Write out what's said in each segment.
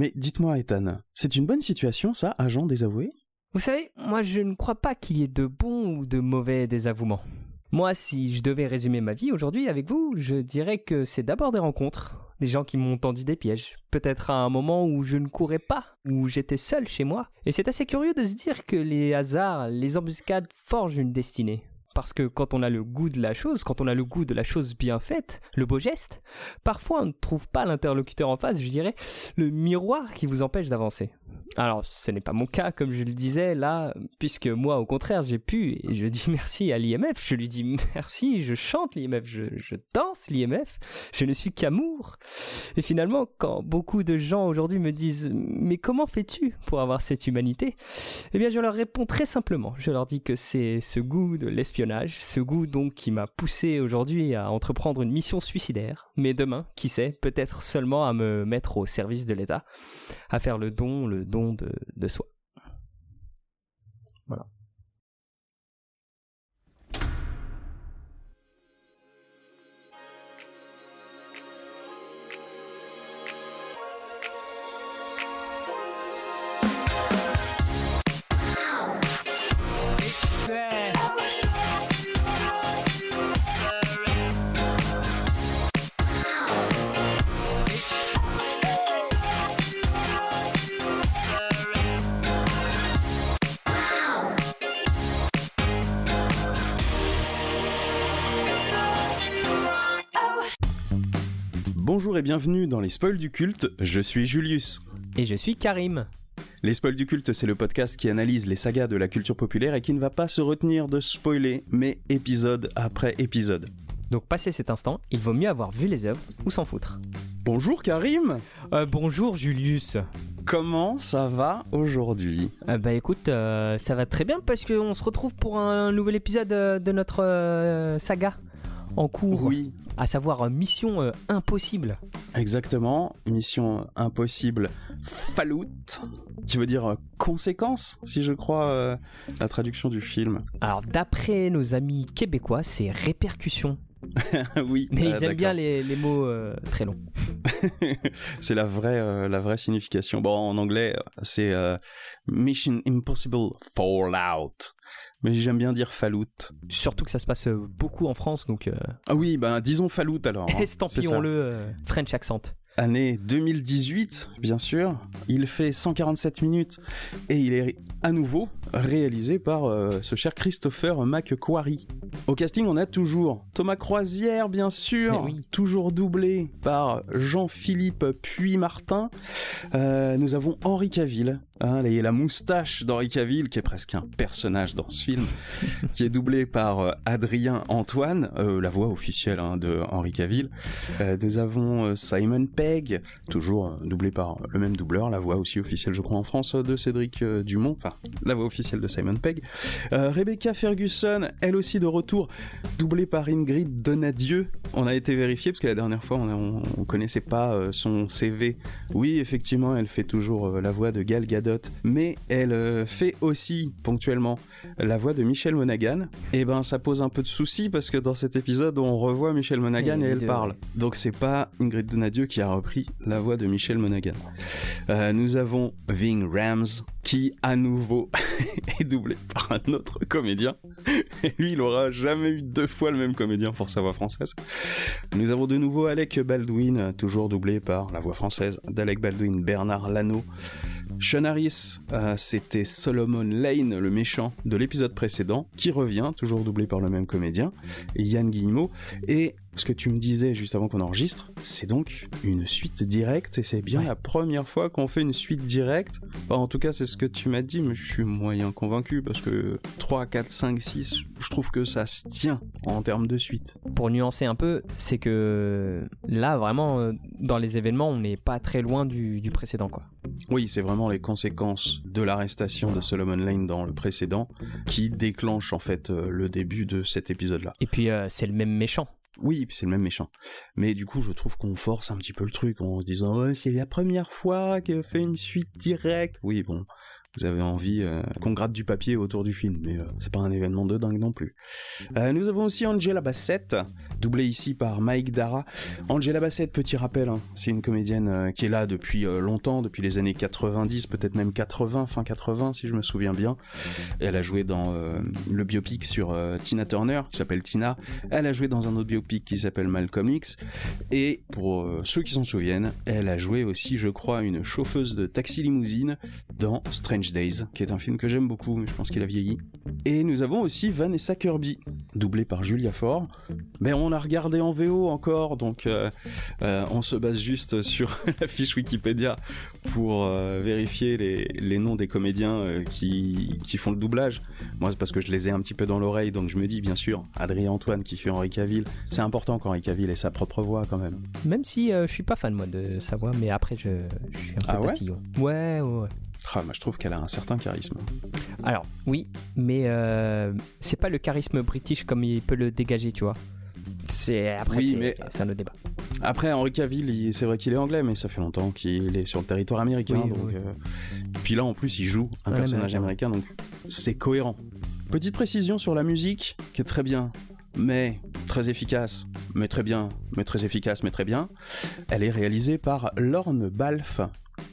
Mais dites-moi, Ethan, c'est une bonne situation, ça, agent désavoué? Vous savez, moi je ne crois pas qu'il y ait de bons ou de mauvais désavouements. Moi, si je devais résumer ma vie aujourd'hui avec vous, je dirais que c'est d'abord des rencontres, des gens qui m'ont tendu des pièges, peut-être à un moment où je ne courais pas, où j'étais seul chez moi. Et c'est assez curieux de se dire que les hasards, les embuscades forgent une destinée. Parce que quand on a le goût de la chose, quand on a le goût de la chose bien faite, le beau geste, parfois on ne trouve pas l'interlocuteur en face, je dirais, le miroir qui vous empêche d'avancer. Alors, ce n'est pas mon cas, comme je le disais là, puisque moi, au contraire, j'ai pu, et je dis merci à l'IMF, je lui dis merci, je chante l'IMF, je, danse l'IMF, je ne suis qu'amour. Et finalement, quand beaucoup de gens aujourd'hui me disent, mais comment fais-tu pour avoir cette humanité? Eh bien, je leur réponds très simplement, je leur dis que c'est ce goût de l'espionnage, ce goût donc qui m'a poussé aujourd'hui à entreprendre une mission suicidaire, mais demain, qui sait, peut-être seulement à me mettre au service de l'État, à faire le don, le don de, soi. Bonjour et bienvenue dans les spoils du culte, je suis Julius. Et je suis Karim. Les spoils du culte, c'est le podcast qui analyse les sagas de la culture populaire et qui ne va pas se retenir de spoiler, mais épisode après épisode. Donc passé cet instant, il vaut mieux avoir vu les œuvres ou s'en foutre. Bonjour Karim Euh, bonjour Julius. Comment ça va aujourd'hui? Euh, bah écoute, euh, ça va très bien parce qu'on se retrouve pour un nouvel épisode de notre saga en cours, Oui, à savoir euh, Mission euh, Impossible. exactement. Mission impossible Fallout, qui veut dire euh, conséquence, si je crois euh, la traduction du film. Alors d'après nos amis québécois, c'est répercussion. oui, Mais euh, ils aiment bien les, les mots euh, très longs. c'est la vraie, euh, la vraie signification. Bon, en anglais, c'est euh, Mission Impossible Fallout. Mais j'aime bien dire Fallout. Surtout que ça se passe euh, beaucoup en France, donc euh, Ah oui, ben disons Fallout alors. hein. Estampillons-le euh, French accent. Année 2018, bien sûr. Il fait 147 minutes et il est à nouveau réalisé par euh, ce cher Christopher McQuarrie. Au casting, on a toujours Thomas Croisière, bien sûr, oui. toujours doublé par Jean-Philippe Puy-Martin. Euh, nous avons Henri Cavill, hein, et la moustache d'Henri Cavill, qui est presque un personnage dans ce film, qui est doublé par euh, Adrien Antoine, la voix officielle hein, de Henri Cavill. Euh, nous avons Simon Pegg, toujours euh, doublé par le même doubleur, la voix aussi officielle, je crois, en France, euh, de Cédric euh, Dumont, enfin, la voix officielle de Simon Pegg. Euh, Rebecca Ferguson, elle aussi de retour, doublée par Ingrid Donadieu. On a été vérifié, parce que la dernière fois, on, on connaissait pas euh, son CV. Oui, effectivement, elle fait toujours euh, la voix de Gal Gadot, mais elle euh, fait aussi, ponctuellement, la voix de Michel Monaghan. Et ben, ça pose un peu de soucis, parce que dans cet épisode, on revoit Michel Monaghan Et elle parle. Donc c'est pas Ingrid Donadieu qui a repris la voix de Michel Monaghan. Euh, nous avons Ving Rams qui à nouveau est doublé par un autre comédien. Et lui, il aura jamais eu deux fois le même comédien pour sa voix française. Nous avons de nouveau Alec Baldwin, toujours doublé par la voix française d'Alec Baldwin, Bernard Lano. Sean Harris, euh, c'était Solomon Lane, le méchant de l'épisode précédent, qui revient, toujours doublé par le même comédien, et Yann Guillemot. Et ce que tu me disais juste avant qu'on enregistre, c'est donc une suite directe, et c'est bien Ouais. la première fois qu'on fait une suite directe. Enfin, en tout cas, c'est ce que tu m'as dit, mais je suis moyen convaincu, parce que 3, 4, 5, 6, je trouve que ça se tient en termes de suite. Pour nuancer un peu, c'est que là, vraiment, euh, dans les événements, on n'est pas très loin du, du précédent, quoi. Oui, c'est vraiment les conséquences de l'arrestation de Solomon Lane dans le précédent qui déclenchent en fait euh, le début de cet épisode-là. Et puis, euh, c'est le même méchant. Oui, c'est le même méchant. Mais du coup, je trouve qu'on force un petit peu le truc en se disant c'est la première fois qu'elle fait une suite directe. Oui, bon, vous avez envie euh, qu'on gratte du papier autour du film, mais euh, c'est pas un événement de dingue non plus. Euh, nous avons aussi Angela Bassett, doublée ici par Mike Dara. Angela Bassett, petit rappel, hein, c'est une comédienne qui est là depuis longtemps, depuis les années 90, peut-être même 80, fin 80 si je me souviens bien. Elle a joué dans le biopic sur Tina Turner, qui s'appelle Tina. Elle a joué dans un autre biopic qui s'appelle Malcolm X. Et pour ceux qui s'en souviennent, elle a joué aussi, je crois, une chauffeuse de taxi limousine dans Strange Days, qui est un film que j'aime beaucoup, mais je pense qu'il a vieilli. Et nous avons aussi Vanessa Kirby, doublée par Julia Ford. Mais on a regardé en VO encore, donc euh, euh, on se base juste sur la fiche Wikipédia pour euh, vérifier les, noms des comédiens qui, font le doublage. Moi, c'est parce que je les ai un petit peu dans l'oreille, donc je me dis, bien sûr, Adrien Antoine qui fait Henri Cavill, c'est important qu'Henri Cavill ait sa propre voix quand même. Même si je suis pas fan, moi, de sa voix, mais après, je, suis un peu ah ouais, ouais, ouais. Ah, moi, je trouve qu'elle a un certain charisme. Alors, oui, mais euh, c'est pas le charisme british comme il peut le dégager, tu vois. C'est après, oui, mais c'est un autre débat. Après, Henri Cavill, c'est vrai qu'il est anglais, mais ça fait longtemps qu'il est sur le territoire américain. donc, euh, Puis là, en plus, il joue un personnage américain, donc c'est cohérent. Petite précision sur la musique, qui est très bien, mais très efficace, mais très bien, mais très efficace, mais très bien. Elle est réalisée par Lorne Balfe,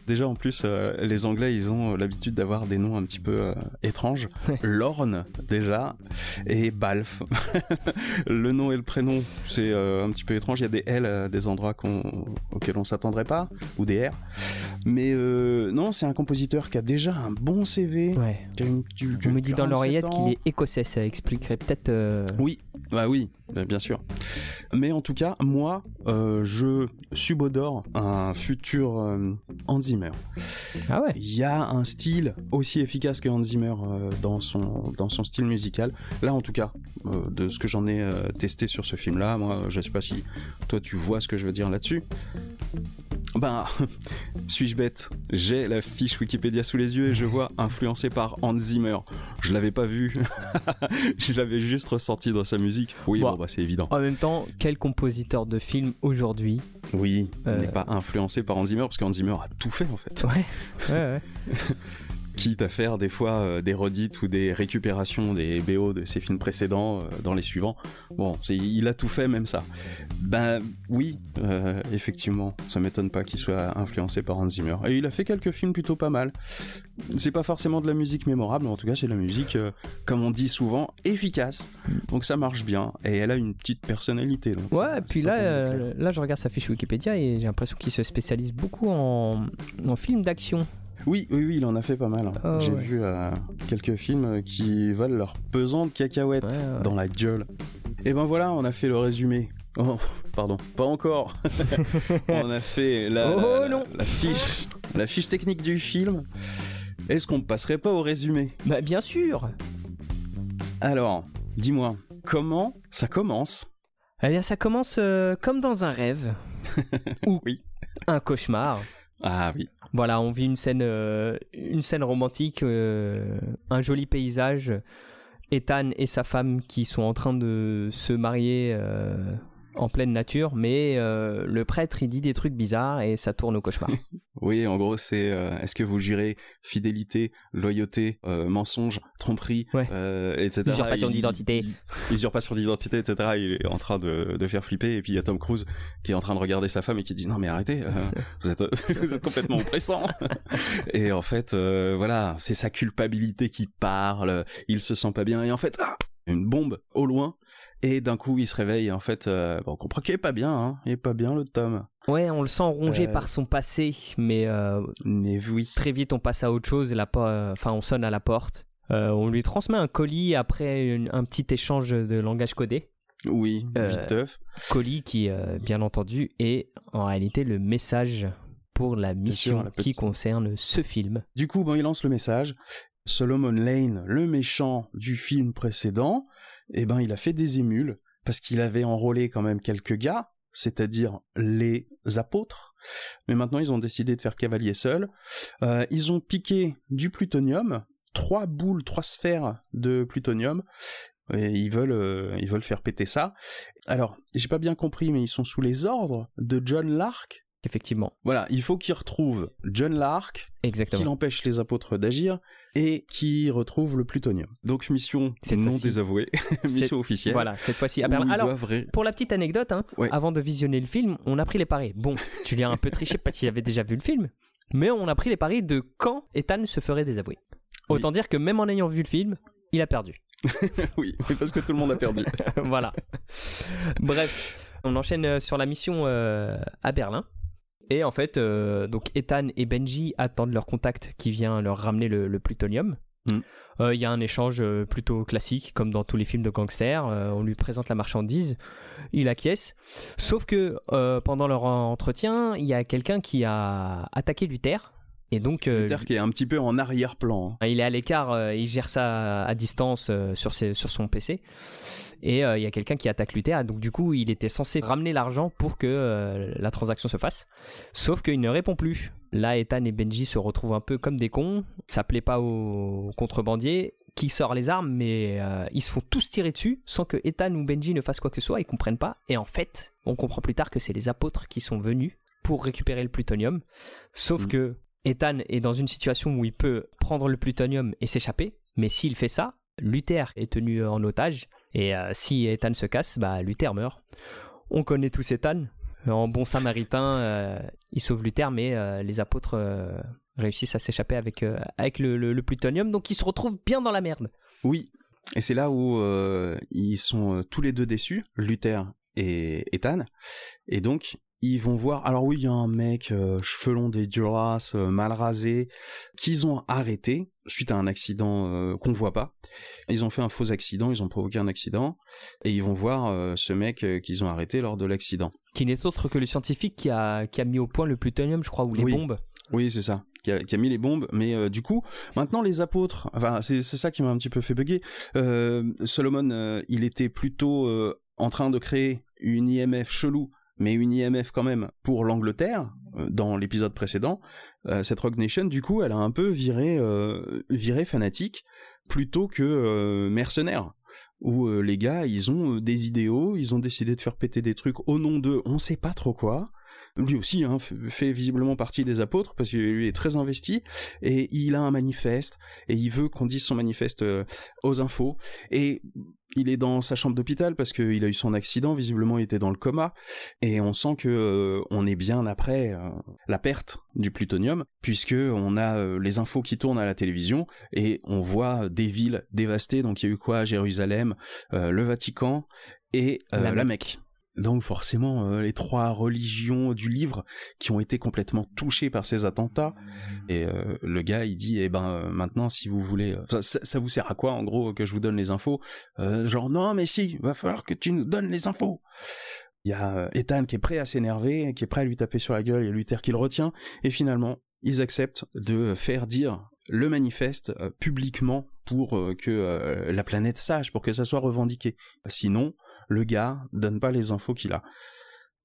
Déjà en plus, euh, les Anglais, ils ont euh, l'habitude d'avoir des noms un petit peu euh, étranges. Lorne déjà et Balf. le nom et le prénom, c'est un petit peu étrange. Il y a des L des endroits auxquels on s'attendrait pas ou des R. Mais non, c'est un compositeur qui a déjà un bon CV. Ouais. on me dit dans l'oreillette qu'il est écossais. Ça expliquerait peut-être. Oui, bah oui, bien sûr. Mais en tout cas, moi, je subodore un futur Hans Zimmer. Ah ouais. Il y a un style aussi efficace que Hans Zimmer euh, dans, son, dans son style musical. Là, en tout cas, euh, de ce que j'en ai euh, testé sur ce film-là, moi, je sais pas si toi tu vois ce que je veux dire là-dessus. Ben, suis-je bête? J'ai la fiche Wikipédia sous les yeux et je vois influencé par Hans Zimmer. Je l'avais pas vu. je l'avais juste ressenti dans sa musique. Oui, bon, bah, c'est évident. En même temps, quel compositeur de film aujourd'hui Oui, n'est pas influencé par Hans Zimmer parce qu'Hans Zimmer a tout fait en fait. Ouais, ouais, ouais. quitte à faire des fois euh, des redites ou des récupérations des BO de ses films précédents euh, dans les suivants. Bon, il a tout fait, même ça. Ben oui, euh, effectivement, ça m'étonne pas qu'il soit influencé par Hans Zimmer. Et il a fait quelques films plutôt pas mal. C'est pas forcément de la musique mémorable, mais en tout cas, c'est de la musique, comme on dit souvent, efficace. Donc ça marche bien. Et elle a une petite personnalité. ouais, et puis là, là, je regarde sa fiche Wikipédia et j'ai l'impression qu'il se spécialise beaucoup en, en films d'action. Oui, oui, oui, il en a fait pas mal. Hein. Oh, J'ai vu euh, quelques films qui valent leur pesant de cacahuètes dans la gueule. Et ben voilà, on a fait le résumé. Oh, pardon, pas encore. on a fait la, oh, la, fiche, la fiche technique du film. Est-ce qu'on ne passerait pas au résumé? Bah bien sûr. Alors, dis-moi, comment ça commence? Eh bien, ça commence euh, comme dans un rêve. ou oui. un cauchemar. Ah oui. Voilà, on vit une scène, euh, une scène romantique, euh, un joli paysage. Ethan et sa femme qui sont en train de se marier euh, en pleine nature, mais le prêtre il dit des trucs bizarres et ça tourne au cauchemar. oui, en gros c'est euh, est-ce que vous jurez fidélité, loyauté, euh, mensonge, tromperie, etc. Usurpation d'identité. Usurpation d'identité, etc. Il est en train de, de, faire flipper et puis il y a Tom Cruise qui est en train de regarder sa femme et qui dit non mais arrêtez, vous êtes, vous, êtes, complètement oppressant. et en fait voilà c'est sa culpabilité qui parle, il se sent pas bien et en fait ah, une bombe au loin et d'un coup, il se réveille. Et en fait, euh, on comprend qu'il est pas bien. Hein. Il est pas bien, le Tom. Ouais, on le sent rongé euh, par son passé, mais, euh, mais oui. très vite, on passe à autre chose. Et enfin, on sonne à la porte. on lui transmet un colis après un petit échange de langage codé. Oui, viteuf. Colis qui, bien entendu, est en réalité le message pour la mission qui concerne ce film. Du coup, bon, il lance le message. Solomon Lane, le méchant du film précédent, eh ben il a fait des émules parce qu'il avait enrôlé quand même quelques gars, c'est-à-dire les apôtres. Mais maintenant ils ont décidé de faire cavalier seul. Euh, ils ont piqué du plutonium, trois boules, trois sphères de plutonium. Et ils veulent, euh, ils veulent faire péter ça. Alors, j'ai pas bien compris, mais ils sont sous les ordres de John Lark, Effectivement. Voilà, il faut qu'il retrouve John Lark, Exactement. qu'il empêche les apôtres d'agir et qu'il retrouve le plutonium. Donc mission Cette non désavouée, mission officielle. Voilà, cette fois-ci Alors, ré- pour la petite anecdote, hein, Ouais. avant de visionner le film, on a pris les paris. Bon, Julien a un peu triché parce qu'il avait déjà vu le film, mais on a pris les paris de quand Ethan se ferait désavouer. Autant dire que même en ayant vu le film, il a perdu. oui, mais parce que tout le monde a perdu. voilà. Bref, on enchaîne euh, sur la mission euh, à Berlin. Et en fait, euh, donc Ethan et Benji attendent leur contact qui vient leur ramener le, le plutonium. Mm. Euh, Il y a un échange euh, plutôt classique, comme dans tous les films de gangsters. Euh, on lui présente la marchandise, il acquiesce. Sauf que pendant leur entretien, il y a quelqu'un qui a attaqué Luther. Et donc, euh, Luther qui est un petit peu en arrière-plan. hein. il est à l'écart, euh, il gère ça à distance euh, sur, ses- sur son PC. Et euh, il y a quelqu'un qui attaque Luther. Donc du coup, il était censé ramener l'argent pour que la transaction se fasse. Sauf qu'il ne répond plus. Là, Ethan et Benji se retrouvent un peu comme des cons. Ça plaît pas aux contrebandiers qui sort les armes, mais ils se font tous tirer dessus sans que Ethan ou Benji ne fassent quoi que ce soit. Ils comprennent pas. Et en fait, on comprend plus tard que c'est les apôtres qui sont venus pour récupérer le plutonium. Sauf Mm. que Ethan est dans une situation où il peut prendre le plutonium et s'échapper, mais s'il fait ça, Luther est tenu en otage, et euh, si Ethan se casse, bah Luther meurt. On connaît tous Ethan. En bon samaritain, euh, il sauve Luther, mais euh, les apôtres réussissent à s'échapper avec, avec le, le- le plutonium, donc ils se retrouvent bien dans la merde. Oui, et c'est là où ils sont tous les deux déçus, Luther et Ethan, et donc ils vont voir. Alors oui, il y a un mec euh, cheveux longs des Duras, euh, mal rasé, qu'ils ont arrêté suite à un accident euh, qu'on voit pas. Ils ont fait un faux accident, ils ont provoqué un accident, et ils vont voir euh, ce mec euh, qu'ils ont arrêté lors de l'accident. Qui n'est autre que le scientifique qui a, qui a mis au point le plutonium, je crois, ou les Oui. bombes. Oui, c'est ça. Qui a, qui a mis les bombes, mais euh, du coup, maintenant les apôtres, enfin c'est c'est ça qui m'a un petit peu fait bugger. Euh, Solomon, euh, il était plutôt en train de créer une IMF chelou, mais une IMF quand même pour l'Angleterre euh, dans l'épisode précédent. Euh, cette Rock Nation, du coup, elle a un peu viré, euh, viré fanatique plutôt que mercenaire. Où les gars, ils ont des idéaux, ils ont décidé de faire péter des trucs au nom d'eux, on sait pas trop quoi lui aussi hein, fait visiblement partie des apôtres parce que lui est très investi et il a un manifeste et il veut qu'on dise son manifeste euh, aux infos. Et il est dans sa chambre d'hôpital parce qu'il a eu son accident visiblement il était dans le coma et on sent que euh, on est bien après euh, la perte du plutonium puisque on a euh, les infos qui tournent à la télévision et on voit des villes dévastées. Donc il y a eu quoi? Jérusalem le Vatican et La la Mecque donc forcément, euh, les trois religions du livre qui ont été complètement touchées par ces attentats. Et euh, le gars, il dit, eh ben euh, maintenant, si vous voulez, ça, vous sert à quoi, en gros, que je vous donne les infos? Genre, non, mais si, va falloir que tu nous donnes les infos. Il y a Ethan qui est prêt à s'énerver, qui est prêt à lui taper sur la gueule, il y a Luther qui le retient. Et finalement, ils acceptent de faire dire le manifeste publiquement pour que la planète sache, pour que ça soit revendiqué. Sinon, le gars donne pas les infos qu'il a.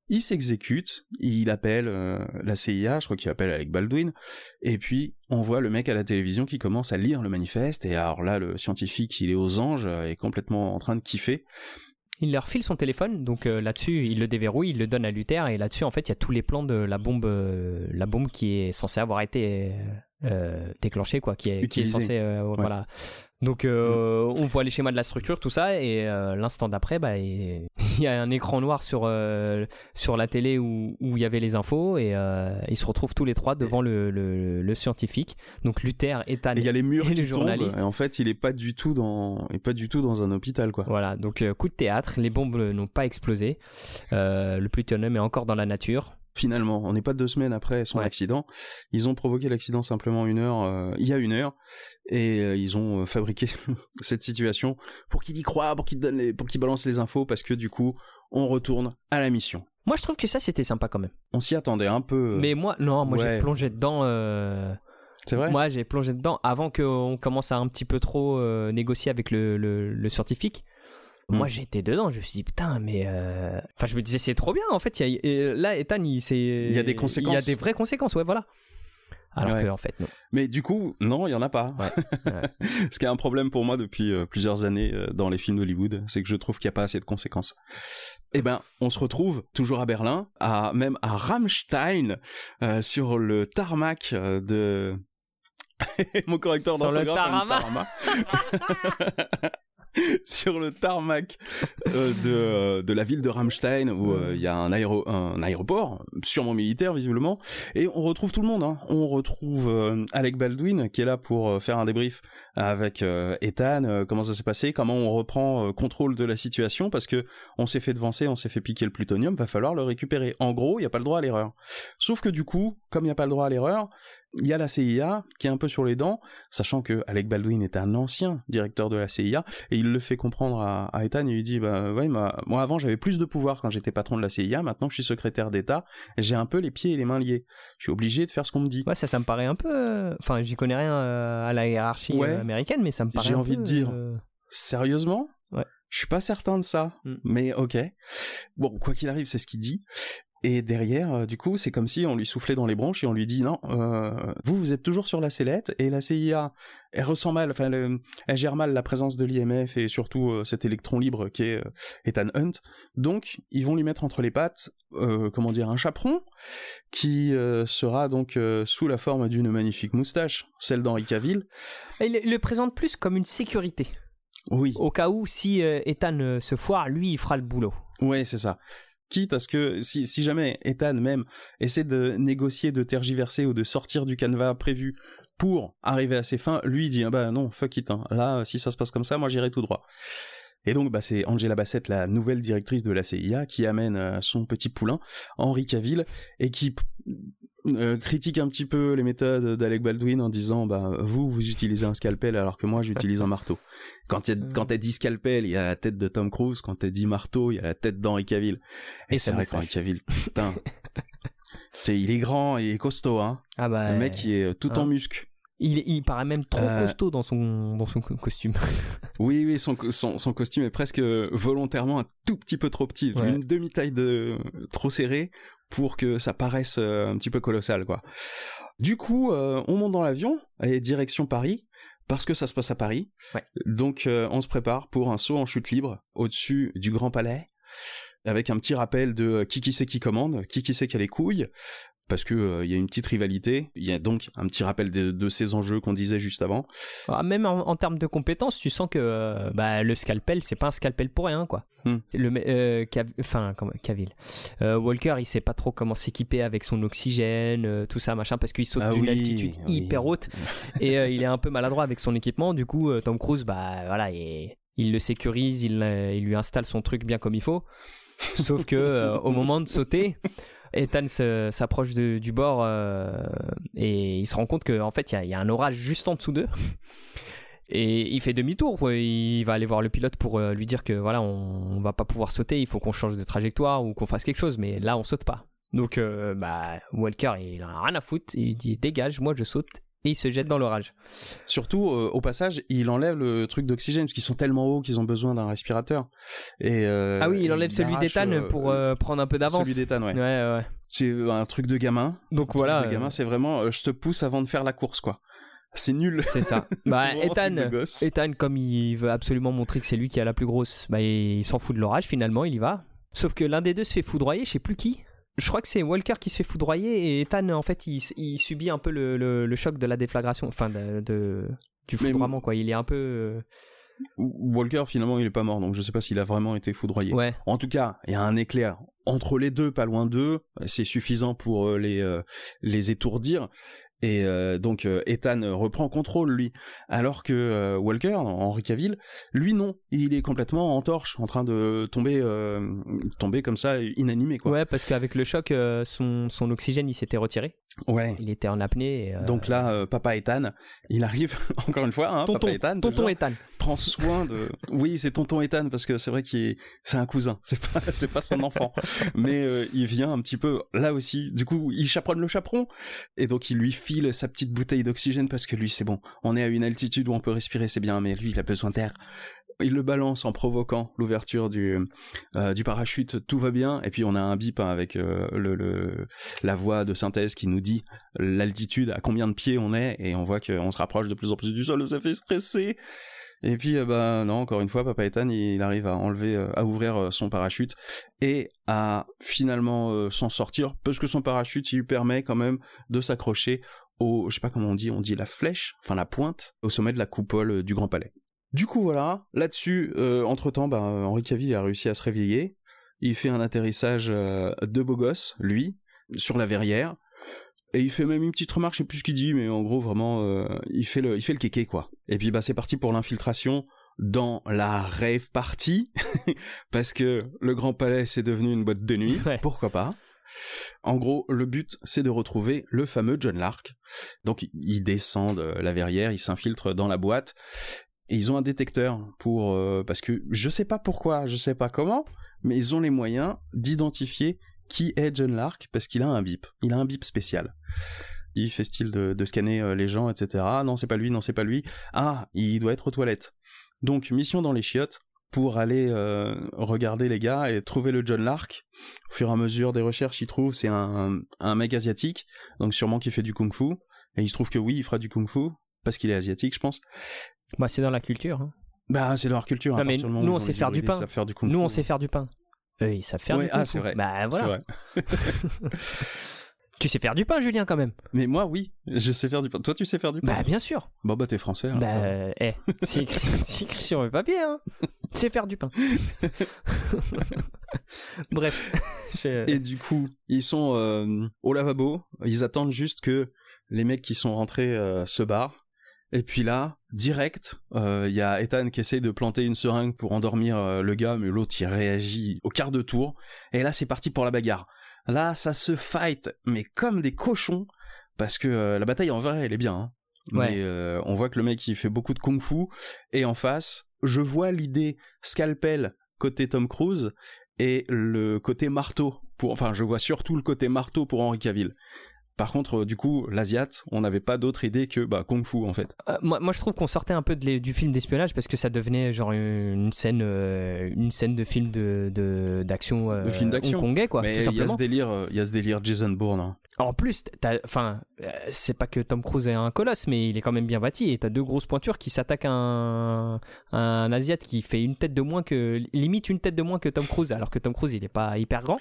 Il s'exécute, il appelle euh, la CIA, je crois qu'il appelle Alec Baldwin, et puis on voit le mec à la télévision qui commence à lire le manifeste, et alors là, le scientifique, il est aux anges, euh, est complètement en train de kiffer. Il leur file son téléphone, donc euh, là-dessus, il le déverrouille, il le donne à Luther, et là-dessus, en fait, il y a tous les plans de la bombe, euh, la bombe qui est censée avoir été euh, déclenchée, quoi, qui est, qui est Utilisée. censée, euh, voilà. Donc, euh, on voit les schémas de la structure, tout ça, et euh, l'instant d'après, bah, il y a un écran noir sur euh, sur la télé où où il y avait les infos, et euh, ils se retrouvent tous les trois devant le, le, le scientifique. Donc Luther, Ethan Et il y a les murs et le qui tombent, journaliste. et en fait, il est pas du tout dans, il est pas du tout dans un hôpital, quoi. Voilà, donc euh, coup de théâtre, les bombes n'ont pas explosé, Euh, le plutonium est encore dans la nature. Finalement, on n'est pas deux semaines après son Ouais. accident. Ils ont provoqué l'accident simplement une heure, euh, il y a une heure, et euh, ils ont euh, fabriqué cette situation pour qu'il y croit, pour qu'il donne, les, pour qu'il balance les infos, parce que du coup, on retourne à la mission. Moi je trouve que ça c'était sympa quand même. On s'y attendait un peu. Mais moi, non, moi ouais. j'ai plongé dedans. c'est vrai. Moi j'ai plongé dedans avant qu'on commence à un petit peu trop négocier avec le, le, le scientifique. Moi j'étais dedans, je me suis dit putain, mais. euh, Enfin, je me disais c'est trop bien en fait. il y a- et là, Ethan, il, c'est- Il y a des Il y a conséquences. des vraies conséquences, ouais, voilà. Alors Ouais. que en fait, non. Mais du coup, non, il y en a pas. Ouais. Ce qui est un problème pour moi depuis euh, plusieurs années euh, dans les films d'Hollywood, c'est que je trouve qu'il n'y a pas assez de conséquences. eh ben, on se retrouve toujours à Berlin, à même à Rammstein, euh, sur le tarmac de mon correcteur Sur le d'orthographe a mis tarmac. sur le tarmac euh, de, euh, de la ville de Rammstein où euh, il y a un, aéro, un aéroport, sûrement militaire visiblement, et on retrouve tout le monde. hein. On retrouve Alec Baldwin qui est là pour faire un débrief avec Ethan, comment ça s'est passé, comment on reprend contrôle de la situation parce que on s'est fait devancer, on s'est fait piquer le plutonium, va falloir le récupérer. En gros, il n'y a pas le droit à l'erreur. Sauf que du coup, comme il n'y a pas le droit à l'erreur, il y a la CIA qui est un peu sur les dents, sachant que Alec Baldwin est un ancien directeur de la CIA, et il le fait comprendre à, à Ethan, et il lui dit, bah ouais, moi avant j'avais plus de pouvoir quand j'étais patron de la CIA, maintenant que je suis secrétaire d'État, j'ai un peu les pieds et les mains liés. Je suis obligé de faire ce qu'on me dit. Ouais, ça, ça me paraît un peu. euh, Enfin, j'y connais rien euh, à la hiérarchie Ouais. euh, américaine, mais ça me paraît. J'ai envie peu, de dire. euh, Sérieusement? Ouais. Je suis pas certain de ça, Mm. mais ok. Bon, quoi qu'il arrive, c'est ce qu'il dit. Et derrière, euh, du coup, c'est comme si on lui soufflait dans les branches et on lui dit non, euh, vous, vous êtes toujours sur la sellette et la CIA, elle ressent mal, enfin, elle, elle gère mal la présence de l'IMF et surtout euh, cet électron libre qui est euh, Ethan Hunt. Donc, ils vont lui mettre entre les pattes, comment dire, un chaperon qui sera donc sous la forme d'une magnifique moustache, celle d'Henri Cavill. Il le- présente plus comme une sécurité. Oui. Au cas où, si Ethan se foire, lui, il fera le boulot. Ouais, c'est ça. Quitte à ce que si, jamais Ethan même essaie de négocier, de tergiverser ou de sortir du canevas prévu pour arriver à ses fins, lui dit ah bah non fuck it hein. là si ça se passe comme ça moi j'irai tout droit. Et donc bah c'est Angela Bassett la nouvelle directrice de la CIA qui amène euh, son petit poulain Henri Cavill et qui euh, critique un petit peu les méthodes d'Alec Baldwin en disant bah vous vous utilisez un scalpel alors que moi j'utilise un marteau. Quand il quand dit scalpel, il y a la tête de Tom Cruise, quand elle dit marteau, il y a la tête d'Henri Cavill. Et, Et c'est vrai qu'Henri Cavill, putain. Il est grand et costaud hein. Ah bah. Le mec il est euh, tout en hein. muscle. Il, il paraît même trop Euh, costaud dans son, dans son co- costume. Oui, oui, son, son, son costume est presque volontairement un tout petit peu trop petit, Ouais. une demi-taille de trop serrée pour que ça paraisse euh, un petit peu colossal, quoi. Du coup, euh, on monte dans l'avion et direction Paris parce que ça se passe à Paris. Ouais. Donc, euh, on se prépare pour un saut en chute libre au-dessus du Grand Palais avec un petit rappel de euh, qui qui c'est qui commande, qui qui c'est qui a les couilles. Parce que euh, il y a une petite rivalité, il y a donc un petit rappel de, de ces enjeux qu'on disait juste avant. Ah, même en, en termes de compétences, tu sens que euh, bah, le scalpel, c'est pas un scalpel pour rien, quoi. Hmm. Le, euh, Cav- enfin, Cavill. Euh, Walker, il sait pas trop comment s'équiper avec son oxygène, euh, tout ça, machin, parce qu'il saute Ah d'une oui, altitude oui. hyper haute et euh, il est un peu maladroit avec son équipement. Du coup, euh, Tom Cruise, bah voilà, il, il le sécurise, il, euh, il lui installe son truc bien comme il faut. Sauf que euh, au moment de sauter, Ethan s'approche du bord euh, et il se rend compte qu'en fait il y a- un orage juste en dessous d'eux. Et il fait demi-tour, il va aller voir le pilote pour euh, lui dire que voilà, on, on va pas pouvoir sauter, il faut qu'on change de trajectoire ou qu'on fasse quelque chose, mais là on saute pas. Donc euh, bah Walker il en a rien à foutre, il dit dégage, moi je saute et il se jette dans l'orage. Surtout, euh, au passage, il enlève le truc d'oxygène, parce qu'ils sont tellement hauts qu'ils ont besoin d'un respirateur. Et, euh, ah oui, il enlève celui d'Ethan euh, pour euh, prendre un peu d'avance. Celui d'Ethan, ouais. Ouais, ouais. C'est un truc de gamin. Donc voilà, de gamin, c'est vraiment, je te pousse avant de faire la course, quoi. C'est nul. c'est ça. Bah, Ethan. Ethan, comme il veut absolument montrer que c'est lui qui a la plus grosse, bah, il s'en fout de l'orage finalement, il y va. Sauf que l'un des deux se fait foudroyer, je sais plus qui. Je crois que c'est Walker qui se fait foudroyer et Ethan, en fait, il, il subit un peu le, le- le choc de la déflagration, enfin, de, de- du foudroiement, quoi. Il est un peu. euh, Walker, finalement, il est pas mort, donc je sais pas s'il a vraiment été foudroyé. Ouais, En tout cas, il y a un éclair entre les deux, pas loin d'eux. C'est suffisant pour euh, les euh, les étourdir. Et euh, donc euh, Ethan euh, reprend contrôle lui, alors que Walker, Henri Cavill, lui non, il est complètement en torche, en train de tomber tomber comme ça inanimé quoi. ouais, parce qu'avec le choc, son, son oxygène, il s'était retiré. Ouais. Il était en apnée. euh, Donc là, euh, papa Ethan, il arrive encore une fois, hein, tonton, papa Ethan, tonton Ethan. prend soin de. Oui, c'est tonton Ethan parce que c'est vrai qu'il est... c'est un cousin, c'est pas c'est pas son enfant, mais euh, il vient un petit peu là aussi. Du coup, il chaperonne le chaperon et donc il lui file sa petite bouteille d'oxygène parce que lui c'est bon, on est à une altitude où on peut respirer, c'est bien, mais lui il a besoin d'air. Il le balance en provoquant l'ouverture du euh, du parachute, tout va bien. Et puis on a un bip hein, avec euh, le, la voix de synthèse qui nous dit l'altitude, à combien de pieds on est, et on voit qu'on se rapproche de plus en plus du sol. Ça fait stresser. Et puis, euh, bah non, encore une fois, Papa Ethan, il arrive à enlever, à ouvrir son parachute et à finalement s'en sortir, parce que son parachute, lui permet quand même de s'accrocher au, je sais pas comment on dit, on dit la flèche, enfin la pointe, au sommet de la coupole du Grand Palais. Du coup, voilà, là-dessus, entre-temps, bah, Henri Cavill a réussi à se réveiller. Il fait un atterrissage de beau gosse, lui, sur la verrière. Et il fait même une petite remarque, je sais plus ce qu'il dit, mais en gros vraiment, euh, il fait le, il fait le kéké quoi. Et puis bah c'est parti pour l'infiltration dans la rave party, parce que le Grand Palais c'est devenu une boîte de nuit, pourquoi pas? En gros, le but, c'est de retrouver le fameux John Lark. Donc, ils descendent euh, la verrière, ils s'infiltrent dans la boîte, et ils ont un détecteur pour, euh, parce que je sais pas pourquoi, je sais pas comment, mais ils ont les moyens d'identifier qui est John Lark parce qu'il a un bip. Il a un bip spécial. Il fait style de, scanner euh, les gens, etc. Non, c'est pas lui, non, c'est pas lui. Ah, il doit être aux toilettes. Donc, mission dans les chiottes pour aller euh, regarder les gars et trouver le John Lark. Au fur et à mesure des recherches, il trouve c'est un, un mec asiatique, donc sûrement qui fait du kung-fu. Et il se trouve que oui, il fera du kung-fu parce qu'il est asiatique, je pense. Bah, c'est dans la culture. Hein. Bah, c'est dans leur culture. Non, mais nous, on sait faire du pain. Nous, on sait faire du pain. Eux, ils savent faire du pain. Ah, c'est vrai. Bah voilà. tu sais faire du pain, Julien, quand même. Mais moi, oui, je sais faire du pain. Toi, tu sais faire du pain? Bah bien sûr. Bon, bah t'es français. Hein, bah, eh, c'est écrit, sur le papier, hein. Tu sais faire du pain. Bref. Et du coup, ils sont euh, au lavabo. Ils attendent juste que les mecs qui sont rentrés euh, se barrent. Et puis là, direct, il euh, y a Ethan qui essaye de planter une seringue pour endormir euh, le gars, mais l'autre il réagit au quart de tour. Et là, c'est parti pour la bagarre. Là, ça se fight, mais comme des cochons, parce que euh, la bataille en vrai, elle est bien. Hein. Mais on voit que le mec il fait beaucoup de kung-fu. Et en face, je vois l'idée scalpel côté Tom Cruise et le côté marteau. Pour, enfin, je vois surtout le côté marteau pour Henry Cavill. Par contre, euh, du coup, l'Asiat, on n'avait pas d'autre idée que bah, Kung Fu en fait. Euh, moi, moi, je trouve qu'on sortait un peu de du film d'espionnage parce que ça devenait genre une scène, euh, une scène de film de d'action, de, film d'action hongkongais quoi. Mais il y a ce délire, il y a ce délire Jason Bourne. Hein. En plus, enfin, c'est pas que Tom Cruise est un colosse, mais il est quand même bien bâti. Et t'as deux grosses pointures qui s'attaquent à un, un Asiat qui fait une tête de moins que, limite une tête de moins que Tom Cruise, alors que Tom Cruise il est pas hyper grand.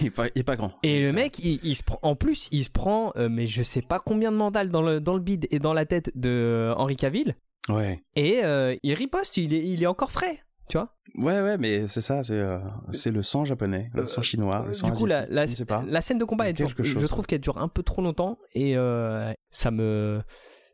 il, est pas, il est pas grand. Et le mec, il, se prend, en plus, il se prend, euh, mais je sais pas combien de mandales dans le, dans le bide et dans la tête de euh, Henri Cavill. Ouais. Et euh, il riposte, il est, il est encore frais tu vois? Ouais, ouais, mais c'est ça, c'est euh, c'est le sang japonais, le sang chinois, le sang Du coup, la, la, la, scène de combat, je trouve qu'elle dure un peu trop longtemps et euh, ça me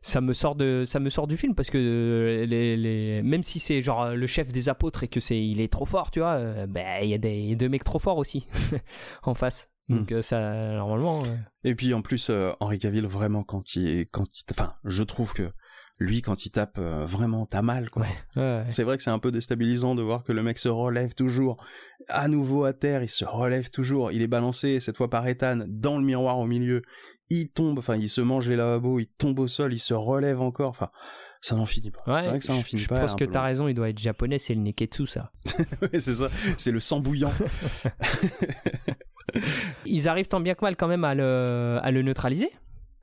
ça me sort de ça me sort du film parce que les, les même si c'est genre le chef des apôtres et que c'est il est trop fort tu vois euh, ben il y a des deux mecs trop forts aussi en face. Hmm. donc ça normalement et puis en plus Henri Cavill vraiment quand il quand il, enfin je trouve que lui quand il tape euh, vraiment t'as mal quoi. C'est vrai que c'est un peu déstabilisant de voir que le mec se relève toujours à nouveau à terre, il se relève toujours, il est balancé cette fois par Ethan dans le miroir au milieu, il tombe, enfin il se mange les lavabos, il tombe au sol, il se relève encore, enfin ça n'en finit pas. c'est vrai que ça n'en finit pas. Je pense que t'as raison, il doit être japonais, c'est le neketsu ça. ouais, c'est ça, c'est le sang bouillant. Ils arrivent tant bien que mal quand même à le, à le neutraliser.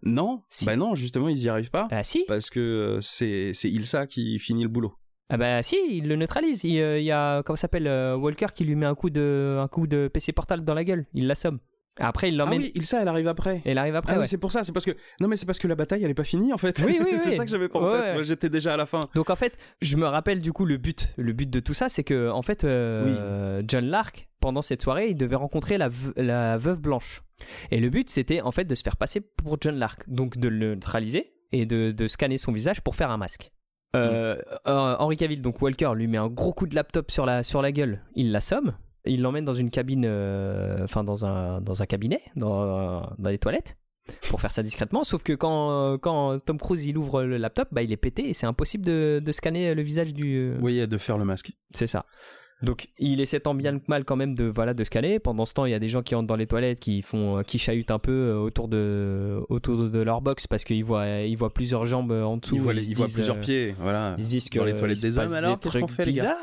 Non, bah non, justement, ils y arrivent pas. Ah si. Parce que euh, c'est Ilsa qui finit le boulot. Ah bah si, il le neutralise. Il, euh, y a comment s'appelle euh, Walker qui lui met un coup de un coup de PC portable dans la gueule. Il l'assomme. Après, il l'emmène. Ah oui, Ilsa, elle arrive après. Elle arrive après. Ah oui, c'est pour ça. C'est parce que non, mais c'est parce que la bataille, elle est pas finie en fait. Oui, oui, c'est ça que j'avais pas en tête. Moi, j'étais déjà à la fin. Donc en fait, je me rappelle du coup le but. Le but de tout ça, c'est que en fait, John Lark, pendant cette soirée, il devait rencontrer la, la veuve blanche. Et le but, c'était en fait de se faire passer pour John Lark, donc de le neutraliser et de, scanner son visage pour faire un masque. Euh, mm. euh, Henri Cavill, donc Walker, lui met un gros coup de laptop sur la, sur la gueule, il l'assomme, il l'emmène dans une cabine, euh, enfin dans, un, dans un cabinet, dans, dans les toilettes, pour faire ça discrètement. Sauf que quand, quand Tom Cruise il ouvre le laptop, bah, il est pété et c'est impossible de, de, scanner le visage du. Oui, de faire le masque. C'est ça. Donc il essaie tant bien que mal quand même de voilà de scanner. Pendant ce temps, il y a des gens qui entrent dans les toilettes, qui font, qui chahutent un peu euh, autour de autour de leur box parce qu'ils voient ils voient plusieurs jambes en dessous. Ils voient, ils voient plusieurs euh, pieds, voilà. Ils disent que dans les toilettes des hommes. Alors qu'est-ce qu'on fait les gars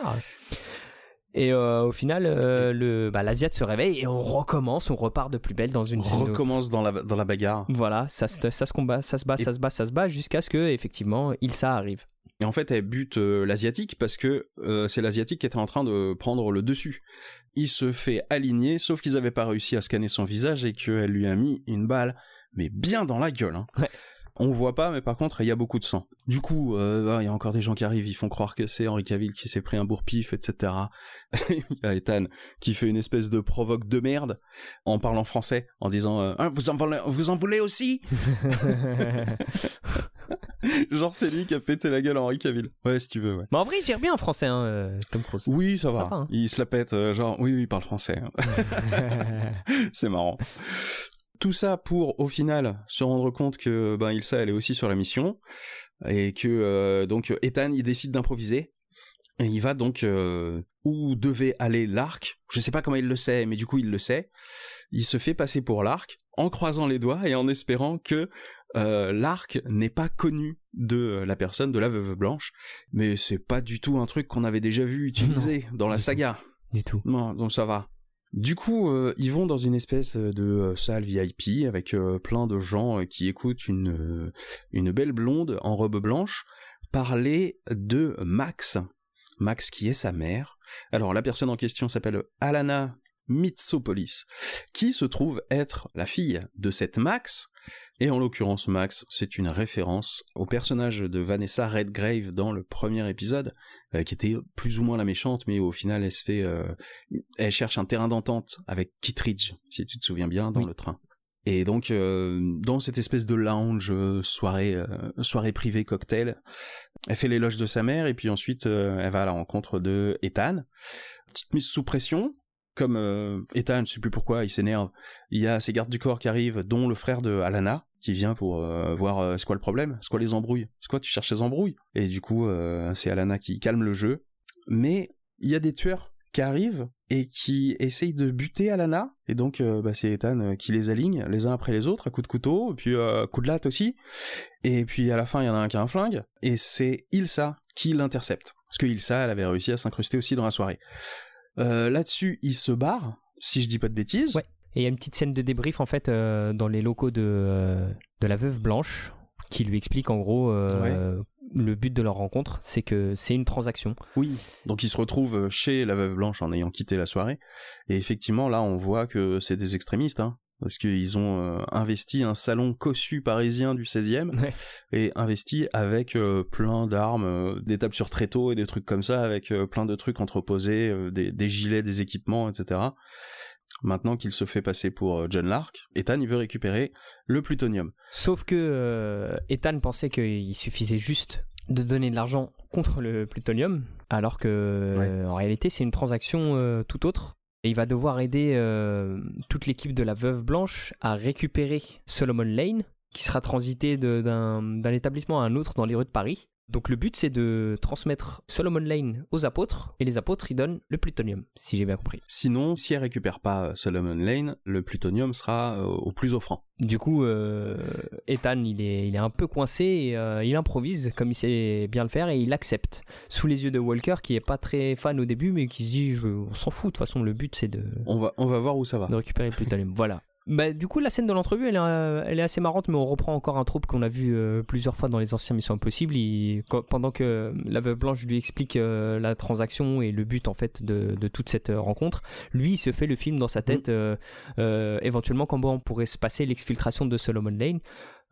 et euh, au final, le bah, l'Asiat se réveille et on recommence, on repart de plus belle dans une. On recommence dans la dans la bagarre. Voilà, ça se ça se combat, ça se bat, ça se bat, ça se bat jusqu'à ce que effectivement il ça arrive. Et en fait, elle bute euh, l'asiatique parce que euh, c'est l'asiatique qui était en train de prendre le dessus. Il se fait aligner, sauf qu'ils n'avaient pas réussi à scanner son visage et qu'elle lui a mis une balle, mais bien dans la gueule. Hein. Ouais. On voit pas, mais par contre, il y a beaucoup de sang. Du coup, euh, il y a encore des gens qui arrivent, ils font croire que c'est Henri Cavill qui s'est pris un bourre-pif, etc. Il y a Ethan qui fait une espèce de provoque de merde en parlant français, en disant euh, Ah, vous, en voulez, vous en voulez aussi? Genre, c'est lui qui a pété la gueule à Henri Cavill. Ouais, si tu veux, ouais. Mais en vrai, il gère bien en français, hein, euh, Tom Cruise. Oui, ça va. va, hein. Il se la pète, euh, genre, oui, oui, il parle français. hein. c'est marrant. Tout ça pour, au final, se rendre compte que ben Ilsa, elle est aussi sur la mission et que euh, donc Ethan, il décide d'improviser et il va donc euh, où devait aller l'arc. Je sais pas comment il le sait, mais du coup il le sait. Il se fait passer pour l'arc en croisant les doigts et en espérant que euh, l'arc n'est pas connu de la personne, de la veuve blanche. Mais c'est pas du tout un truc qu'on avait déjà vu utilisé dans la tout. saga. du tout. Non, donc ça va. Du coup, euh, ils vont dans une espèce de euh, salle VIP avec euh, plein de gens euh, qui écoutent une, euh, une belle blonde en robe blanche parler de Max. Max qui est sa mère. Alors la personne en question s'appelle Alana Mitsopolis, qui se trouve être la fille de cette Max. Et en l'occurrence, Max, c'est une référence au personnage de Vanessa Redgrave dans le premier épisode, euh, qui était plus ou moins la méchante, mais au final, elle se fait, euh, elle cherche un terrain d'entente avec Kittridge, si tu te souviens bien, dans Oui. le train. Et donc, euh, dans cette espèce de lounge, soirée, soirée privée cocktail, elle fait l'éloge de sa mère, et puis ensuite, elle va à la rencontre de Ethan. Petite mise sous pression, comme euh, Ethan, je sais plus pourquoi, il s'énerve. Il y a ses gardes du corps qui arrivent, dont le frère de Alana, qui vient pour euh, voir euh, c'est quoi le problème, c'est quoi les embrouilles, c'est quoi tu cherches les embrouilles? Et du coup, euh, c'est Alana qui calme le jeu. Mais il y a des tueurs qui arrivent et qui essayent de buter Alana. Et donc, bah, c'est Ethan qui les aligne les uns après les autres, à coups de couteau, et puis euh, coup de latte aussi. Et puis à la fin, il y en a un qui a un flingue, et c'est Ilsa qui l'intercepte. Parce que Ilsa, elle avait réussi à s'incruster aussi dans la soirée. Euh, Là-dessus, il se barre, si je dis pas de bêtises. Ouais. Et il y a une petite scène de débrief en fait euh, dans les locaux de, euh, de la veuve blanche qui lui explique en gros le but de leur rencontre, c'est que c'est une transaction. Oui. Donc il se retrouve chez la veuve blanche en ayant quitté la soirée. Et effectivement, là, on voit que c'est des extrémistes, hein. Parce qu'ils ont euh, investi un salon cossu parisien du 16e Ouais. et investi avec euh, plein d'armes, euh, des tables sur tréteau et des trucs comme ça, avec plein de trucs entreposés, des, des gilets, des équipements, etc. Maintenant qu'il se fait passer pour John Lark, Ethan il veut récupérer le plutonium. Sauf que Ethan pensait qu'il suffisait juste de donner de l'argent contre le plutonium, alors que en réalité c'est une transaction tout autre. Et il va devoir aider euh, toute l'équipe de la Veuve Blanche à récupérer Solomon Lane, qui sera transité d'un établissement à un autre dans les rues de Paris. Donc le but c'est de transmettre Solomon Lane aux apôtres, et les apôtres ils donnent le plutonium, si j'ai bien compris. Sinon, si elle récupère pas euh, Solomon Lane, le plutonium sera euh, au plus offrant. Du coup, euh, Ethan, il est, il est un peu coincé et euh, il improvise comme il sait bien le faire et il accepte. Sous les yeux de Walker, qui est pas très fan au début, mais qui se dit, je, on s'en fout, de toute façon, le but c'est de, On va, on va voir où ça va. de récupérer le plutonium. voilà. Bah, du coup, la scène de l'entrevue, elle, est, euh, elle est assez marrante, mais on reprend encore un troupe qu'on a vu euh, plusieurs fois dans les anciens Missions Impossibles. Il- quand- pendant que la veuve blanche lui explique euh, la transaction et le but en fait de, de toute cette euh, rencontre, lui, il se fait le film dans sa tête, euh, euh, éventuellement comment pourrait se passer l'exfiltration de Solomon Lane.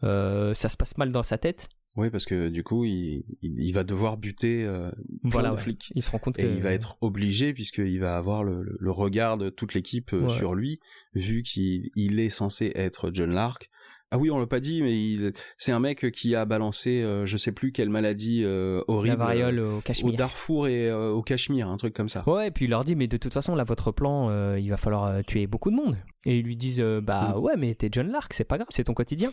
Euh, ça se passe mal dans sa tête. Oui, parce que du coup, il, il, il va devoir buter euh, plein Voilà, de ouais. flics. Il se rend compte que Et il va être obligé, puisqu'il va avoir le, le- le regard de toute l'équipe euh, Ouais. sur lui, vu qu'il il est censé être John Lark. Ah oui, on l'a pas dit, mais c'est un mec qui a balancé, euh, je sais plus quelle maladie euh, horrible, la variole au euh, au Cachemire. Darfour et au Cachemire, un truc comme ça. Ouais, et puis il leur dit, mais de toute façon, là, votre plan, il va falloir tuer beaucoup de monde. Et ils lui disent, euh, bah Mm. ouais, mais t'es John Lark, c'est pas grave, c'est ton quotidien.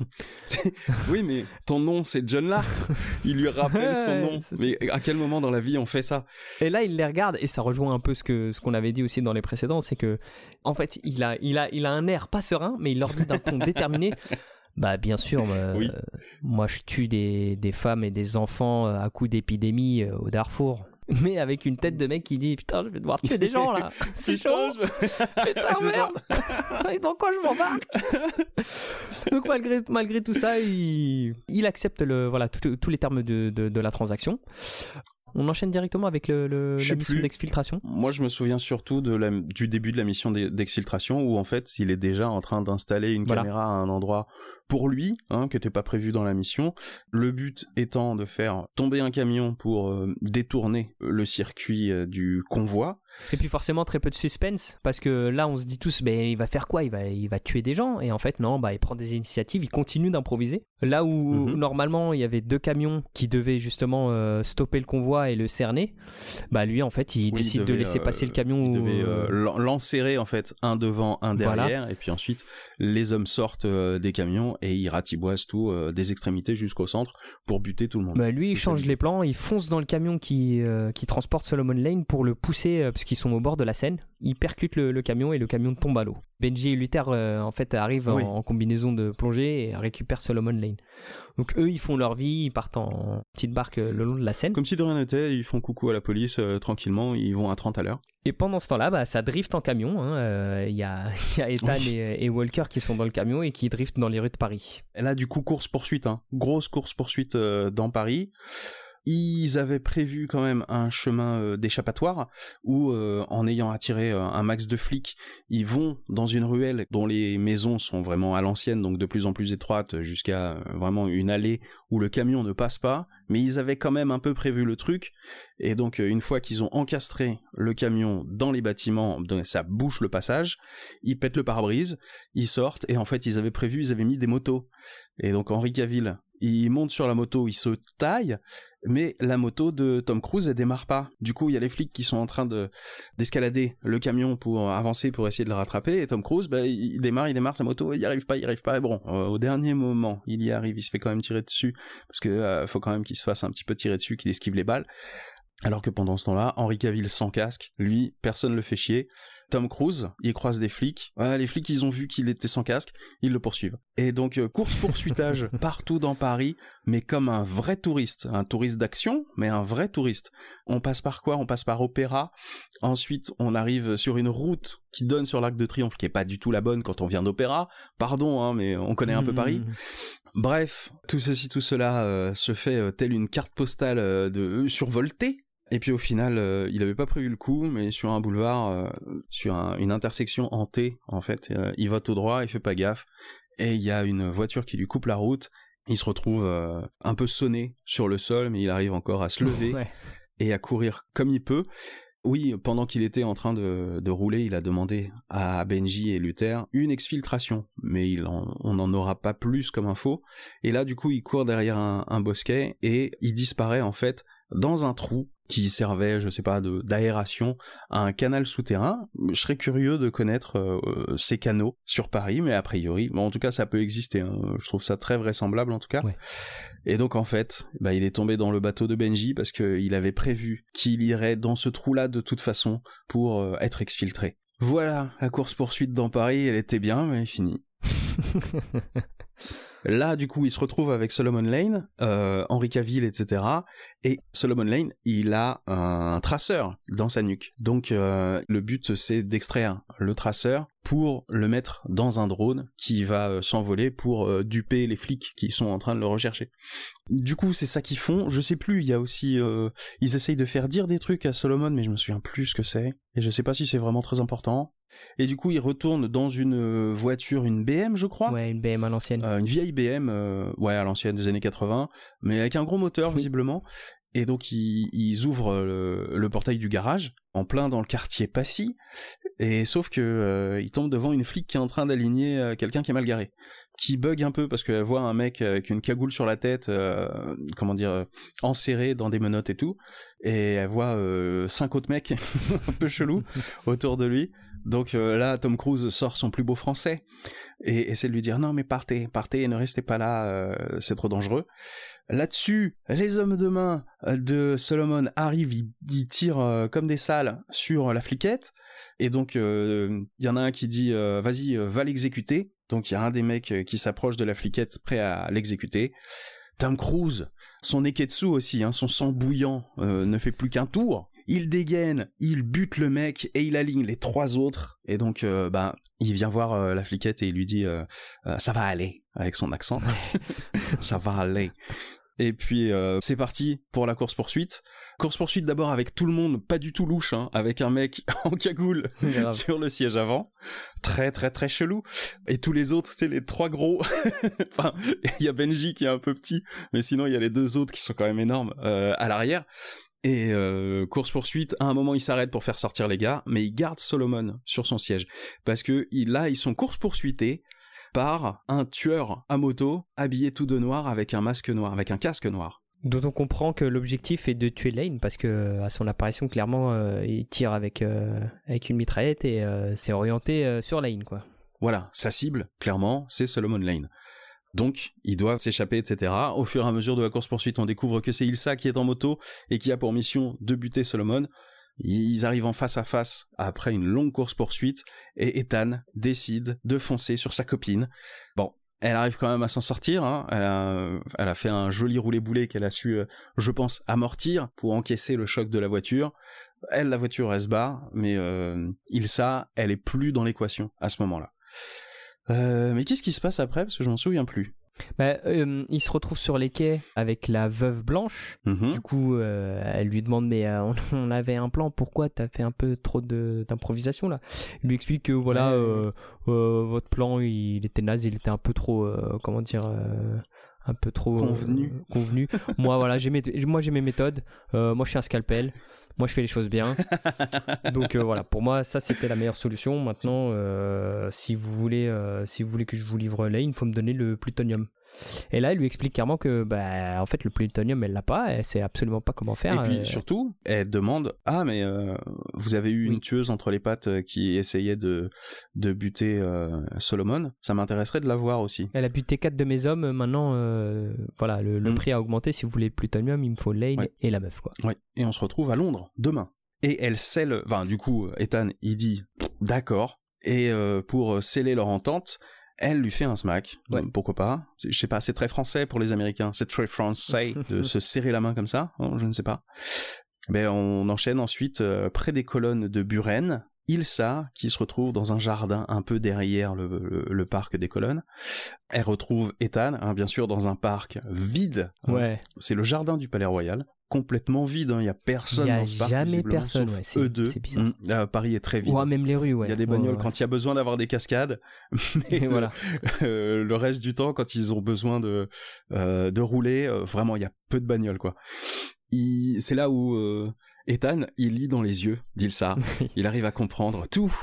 oui, mais ton nom c'est John Lark. Il lui rappelle son nom. Mais à quel moment dans la vie on fait ça? Et là, il les regarde, et ça rejoint un peu ce que ce qu'on avait dit aussi dans les précédents, c'est que, en fait, il a, il a, il a un air pas serein, mais il leur dit d'un ton déterminé. Bah bien sûr, euh, Oui. moi je tue des, des femmes et des enfants euh, à coups d'épidémie euh, au Darfour. Mais avec une tête de mec qui dit putain, je vais devoir tuer des gens là. C'est chaud. Putain, merde. Dans quoi je m'embarque Donc malgré malgré tout ça, il, il accepte le voilà tous les termes de, de, de la transaction. On enchaîne directement avec le, la mission d'exfiltration. Moi, je me souviens surtout de la, du début de la mission d'exfiltration où en fait, il est déjà en train d'installer une caméra à un endroit pour lui, hein, qui n'était pas prévu dans la mission. Le but étant de faire tomber un camion pour euh, détourner le circuit euh, du convoi. Et puis forcément très peu de suspense parce que là on se dit tous ben il va faire quoi? Il va il va tuer des gens et en fait non bah il prend des initiatives il continue d'improviser là où mhm. normalement il y avait deux camions qui devaient justement euh, stopper le convoi et le cerner bah lui en fait il décide de laisser passer le camion il devait l'enserrer en fait un devant un derrière et puis ensuite les hommes sortent des camions et il ratiboise tout euh, des extrémités jusqu'au centre pour buter tout le monde. Bah, lui, il change les plans, il fonce dans le camion qui, euh, qui transporte Solomon Lane pour le pousser, euh, parce qu'ils sont au bord de la Seine. Il percute le, camion et le camion tombe à l'eau. Benji et Luther, en fait, arrivent en, combinaison de plongée et récupèrent Solomon Lane. Donc eux, ils font leur vie, ils partent en petite barque le long de la Seine. Comme si de rien n'était, ils font coucou à la police tranquillement, ils vont à 30 à l'heure. Et pendant ce temps-là, bah, ça drift en camion. Il hein. euh, y, a, y, a, Ethan et, Walker qui sont dans le camion et qui driftent dans les rues de Paris. Et là, du coup, course-poursuite. Hein. Grosse course-poursuite euh, dans Paris. Ils avaient prévu quand même un chemin euh, d'échappatoire où, euh, en ayant attiré euh, un max de flics, ils vont dans une ruelle dont les maisons sont vraiment à l'ancienne, donc de plus en plus étroites, jusqu'à vraiment une allée où le camion ne passe pas. Mais ils avaient quand même un peu prévu le truc. Et donc, une fois qu'ils ont encastré le camion dans les bâtiments, ça bouche le passage, ils pètent le pare-brise, ils sortent, et en fait, ils avaient prévu, ils avaient mis des motos. Et donc, Henri Cavill, il monte sur la moto, il se taille, mais la moto de Tom Cruise elle démarre pas. Du coup, il y a les flics qui sont en train de d'escalader le camion pour avancer pour essayer de le rattraper et Tom Cruise bah, il démarre, il démarre sa moto, il y arrive pas, il y arrive pas. Et bon, euh, au dernier moment, il y arrive, il se fait quand même tirer dessus parce que euh, faut quand même qu'il se fasse un petit peu tirer dessus, qu'il esquive les balles. Alors que pendant ce temps-là, Henri Cavill sans casque, lui, personne le fait chier. Tom Cruise, il croise des flics. les flics, ils ont vu qu'il était sans casque, ils le poursuivent. Et donc, euh, course-poursuitage partout dans Paris, mais comme un vrai touriste. Un touriste d'action, mais un vrai touriste. On passe par quoi? On passe par Opéra. Ensuite, on arrive sur une route qui donne sur l'Arc de Triomphe, qui est pas du tout la bonne quand on vient d'Opéra. Pardon, hein, mais on connaît un peu Paris. Mmh. Bref, tout ceci, tout cela euh, se fait euh, telle une carte postale de survoltée et puis au final, euh, il avait pas prévu le coup, mais sur un boulevard, euh, sur une intersection en T, en fait, euh, il va tout droit, il fait pas gaffe, et il y a une voiture qui lui coupe la route. Il se retrouve un peu sonné sur le sol, mais il arrive encore à se lever et à courir comme il peut. Oui, pendant qu'il était en train de, rouler, il a demandé à Benji et Luther une exfiltration, mais il on n'en aura pas plus comme info. Et là, du coup, il court derrière un bosquet et il disparaît en fait dans un trou qui servait, je sais pas, d'aération à un canal souterrain. Je serais curieux de connaître euh, ces canaux sur Paris, mais a priori, bon, en tout cas, ça peut exister. Hein. Je trouve ça très vraisemblable, en tout cas. Et donc, en fait, bah, il est tombé dans le bateau de Benji parce qu'il avait prévu qu'il irait dans ce trou-là de toute façon pour euh, être exfiltré. Voilà, la course poursuite dans Paris, elle était bien, mais finie. Là, du coup, il se retrouve avec Solomon Lane, euh, Henri Cavill, etc. Et Solomon Lane, il a un traceur dans sa nuque. Donc, euh, le but, c'est d'extraire le traceur pour le mettre dans un drone qui va euh, s'envoler pour euh, duper les flics qui sont en train de le rechercher. Du coup, c'est ça qu'ils font. Je sais plus, il y a aussi... ils essayent de faire dire des trucs à Solomon, mais je me souviens plus ce que c'est. Et je sais pas si c'est vraiment très important. Et du coup, il retourne dans une euh, voiture, une BM, je crois. Ouais, une BM à l'ancienne. Euh, une vieille BM, euh, ouais, à l'ancienne des années 80, mais avec un gros moteur, visiblement. Et donc, ils, ouvrent le, portail du garage, en plein dans le quartier Passy. Et sauf que ils tombent devant une flic qui est en train d'aligner quelqu'un qui est mal garé, qui bug un peu parce qu'elle voit un mec avec une cagoule sur la tête, comment dire, enserré dans des menottes et tout, et elle voit cinq autres mecs un peu chelous autour de lui. Donc euh, là, Tom Cruise sort son plus beau français et essaie de lui dire non mais partez, partez, ne restez pas là, euh, c'est trop dangereux. Là-dessus, les hommes de main de Solomon arrivent, ils, tirent comme des salles sur la fliquette et donc il y en a un qui dit vas-y, va l'exécuter. Donc il y a un des mecs qui s'approche de la fliquette prêt à l'exécuter. Tom Cruise, son Neketsu aussi, hein, son sang bouillant ne fait plus qu'un tour il dégaine, il bute le mec et il aligne les trois autres. Et donc, euh, bah, il vient voir euh, la fliquette et il lui dit euh, ça va aller avec son accent. ça va aller. Et puis c'est parti pour la course poursuite. Course poursuite d'abord avec tout le monde, pas du tout louche, hein, avec un mec en cagoule sur le siège avant, très très très chelou. Et tous les autres, c'est les trois gros. enfin, il y a Benji qui est un peu petit, mais sinon il y a les deux autres qui sont quand même énormes à l'arrière. Et euh, course poursuite, à un moment il s'arrête pour faire sortir les gars, mais il garde Solomon sur son siège parce que là ils sont course poursuités par un tueur à moto habillé tout de noir avec un masque noir, avec un casque noir. Dont on comprend que l'objectif est de tuer Lane parce que à son apparition clairement euh, il tire avec euh, avec une mitraillette et c'est orienté sur Lane quoi. Voilà, sa cible clairement c'est Solomon Lane. Donc, ils doivent s'échapper, etc. Au fur et à mesure de la course-poursuite, on découvre que c'est Ilsa qui est en moto et qui a pour mission de buter Solomon. Ils arrivent en face à face après une longue course-poursuite et Ethan décide de foncer sur sa copine. Bon, elle arrive quand même à s'en sortir. Hein. Elle, a, fait un joli roulé-boulet qu'elle a su, euh, je pense, amortir pour encaisser le choc de la voiture. Elle, la voiture, elle se barre, mais euh, Ilsa, elle est plus dans l'équation à ce moment-là. Euh, mais qu'est-ce qui se passe après? Parce que je m'en souviens plus. Bah, euh, il se retrouve sur les quais avec la veuve blanche. Mhm. Du coup, euh, elle lui demande mais on, avait un plan. Pourquoi t'as fait un peu trop d'improvisation là? Il lui explique que voilà, votre plan il était naze, il était un peu trop comment dire un peu trop convenu. convenu. moi voilà, j'ai moi j'ai mes méthodes. moi je suis un scalpel. Moi, je fais les choses bien. Donc euh, voilà, pour moi, ça c'était la meilleure solution. Maintenant, euh, si vous voulez, euh, si vous voulez que je vous livre là, il faut me donner le plutonium. Et là, elle lui explique clairement que, bah, en fait, le plutonium, elle l'a pas, elle sait absolument pas comment faire. Et puis surtout, elle demande Ah, mais euh, vous avez eu une tueuse entre les pattes euh, qui essayait de, de buter euh, Solomon. Ça m'intéresserait de la voir aussi. Elle a buté quatre de mes hommes. Maintenant, voilà, le, mm. prix a augmenté. Si vous voulez le plutonium, il me faut Lane et la meuf, quoi. Ouais. Et on se retrouve à Londres demain. Et elle scelle. Enfin, du coup, Ethan, il dit D'accord. Et pour sceller leur entente, elle lui fait un smack. Pourquoi pas Je sais pas, c'est très français pour les Américains. C'est très français de se serrer la main comme ça. Hein, je ne sais pas. Mais ben, on enchaîne ensuite euh, près des colonnes de Buren. Ilsa, qui se retrouve dans un jardin un peu derrière le, parc des colonnes. Elle retrouve Ethan, hein, bien sûr, dans un parc vide. Ouais. C'est le jardin du Palais Royal complètement vide. Hein. Il y a personne dans ce parc. Jamais personne. Sauf eux deux. Mmh. Paris est très vide. Ouais, même les rues. Ouais. Il y a des bagnoles quand il y a besoin d'avoir des cascades, mais voilà. Euh, le reste du temps, quand ils ont besoin de euh, de rouler, euh, vraiment, il y a peu de bagnoles quoi. C'est là où Ethan, il lit dans les yeux d'Ilsa. il arrive à comprendre tout.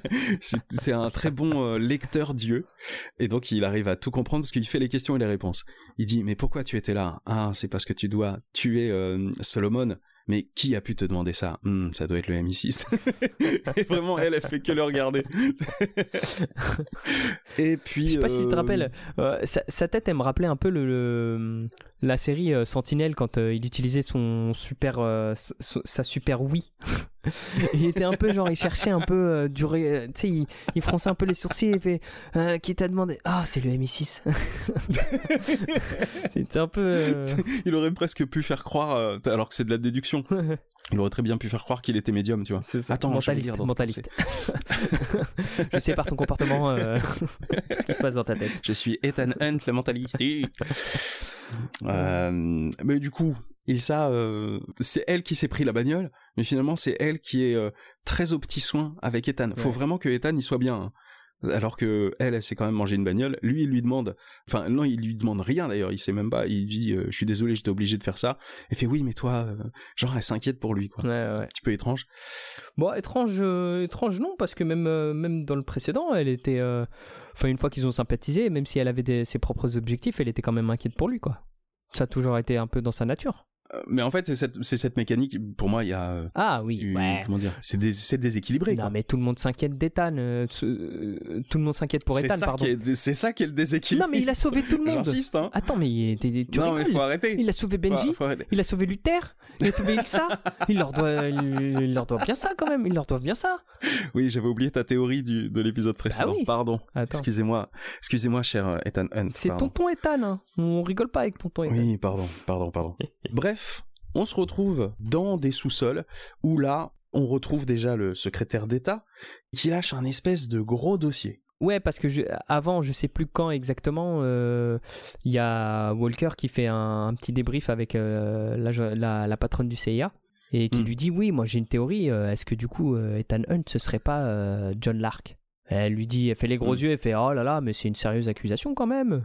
c'est un très bon euh, lecteur Dieu. Et donc, il arrive à tout comprendre parce qu'il fait les questions et les réponses. Il dit, mais pourquoi tu étais là? Ah, c'est parce que tu dois tuer euh, Solomon. Mais qui a pu te demander ça? Hmm, Ça doit être le MI6. et vraiment, elle, elle fait que le regarder. et puis. Je sais pas si tu te euh, rappelles, sa, tête, elle me rappelait un peu le, la série euh, Sentinelle quand euh, il utilisait son super euh, sa super oui il était un peu genre il cherchait un peu du tu sais il, il, fronçait un peu les sourcils et fait qui t'a demandé? Ah c'est le MI6 c'était un peu il aurait presque pu faire croire alors que c'est de la déduction il aurait très bien pu faire croire qu'il était médium, tu vois. Attends, mentaliste, je mentaliste. je sais par ton comportement ce qui se passe dans ta tête. Je suis Ethan Hunt, le mentaliste. Euh, mais du coup, Ilsa, euh, c'est elle qui s'est pris la bagnole, mais finalement c'est elle qui est euh, très au petit soin avec Ethan. Faut vraiment que Ethan y soit bien. Hein. Alors que elle, elle s'est quand même mangé une bagnole. Lui, il lui demande, enfin non, il lui demande rien d'ailleurs. Il sait même pas. Il dit, je suis désolé, j'étais obligé de faire ça. Elle fait oui, mais toi, genre elle s'inquiète pour lui quoi. Ouais, ouais. Un petit peu étrange. Bon, étrange, étrange non, parce que même même dans le précédent, elle était, enfin une fois qu'ils ont sympathisé, même si elle avait ses propres objectifs, elle était quand même inquiète pour lui quoi. Ça a toujours été un peu dans sa nature. Euh, mais en fait, c'est cette, cette, mécanique, pour moi, il y a. Euh, ah oui, Comment dire C'est déséquilibré. Non, mais tout le monde s'inquiète d'Ethan. Euh, tout le monde s'inquiète pour Ethan, pardon. C'est ça qui est le déséquilibre. Non, mais il a sauvé tout le monde. J'insiste, hein. Attends, mais tu Non, mais faut arrêter. Il a sauvé Benji. il a sauvé Luther. Il a sauvé Ilsa. il, leur doit, il, leur doit bien ça, quand même. Il leur doit bien ça. Oui, j'avais oublié ta théorie du, de l'épisode précédent. Ah oui. Pardon. Excusez-moi. Excusez-moi, cher Ethan Hunt. C'est tonton Ethan. Hein. On rigole pas avec tonton Ethan. Oui, pardon, pardon, pardon. Bref, on se retrouve dans des sous-sols où là, on retrouve déjà le secrétaire d'État qui lâche un espèce de gros dossier. Ouais, parce que je, avant, je sais plus quand exactement, euh, il y a Walker qui fait un, petit débrief avec euh, la, la, patronne du CIA et qui hmm. lui dit oui, moi j'ai une théorie. Euh, est-ce que du coup Ethan Hunt ce serait pas John Lark? Elle lui dit, elle fait les gros hmm. yeux, elle fait oh là là, mais c'est une sérieuse accusation quand même.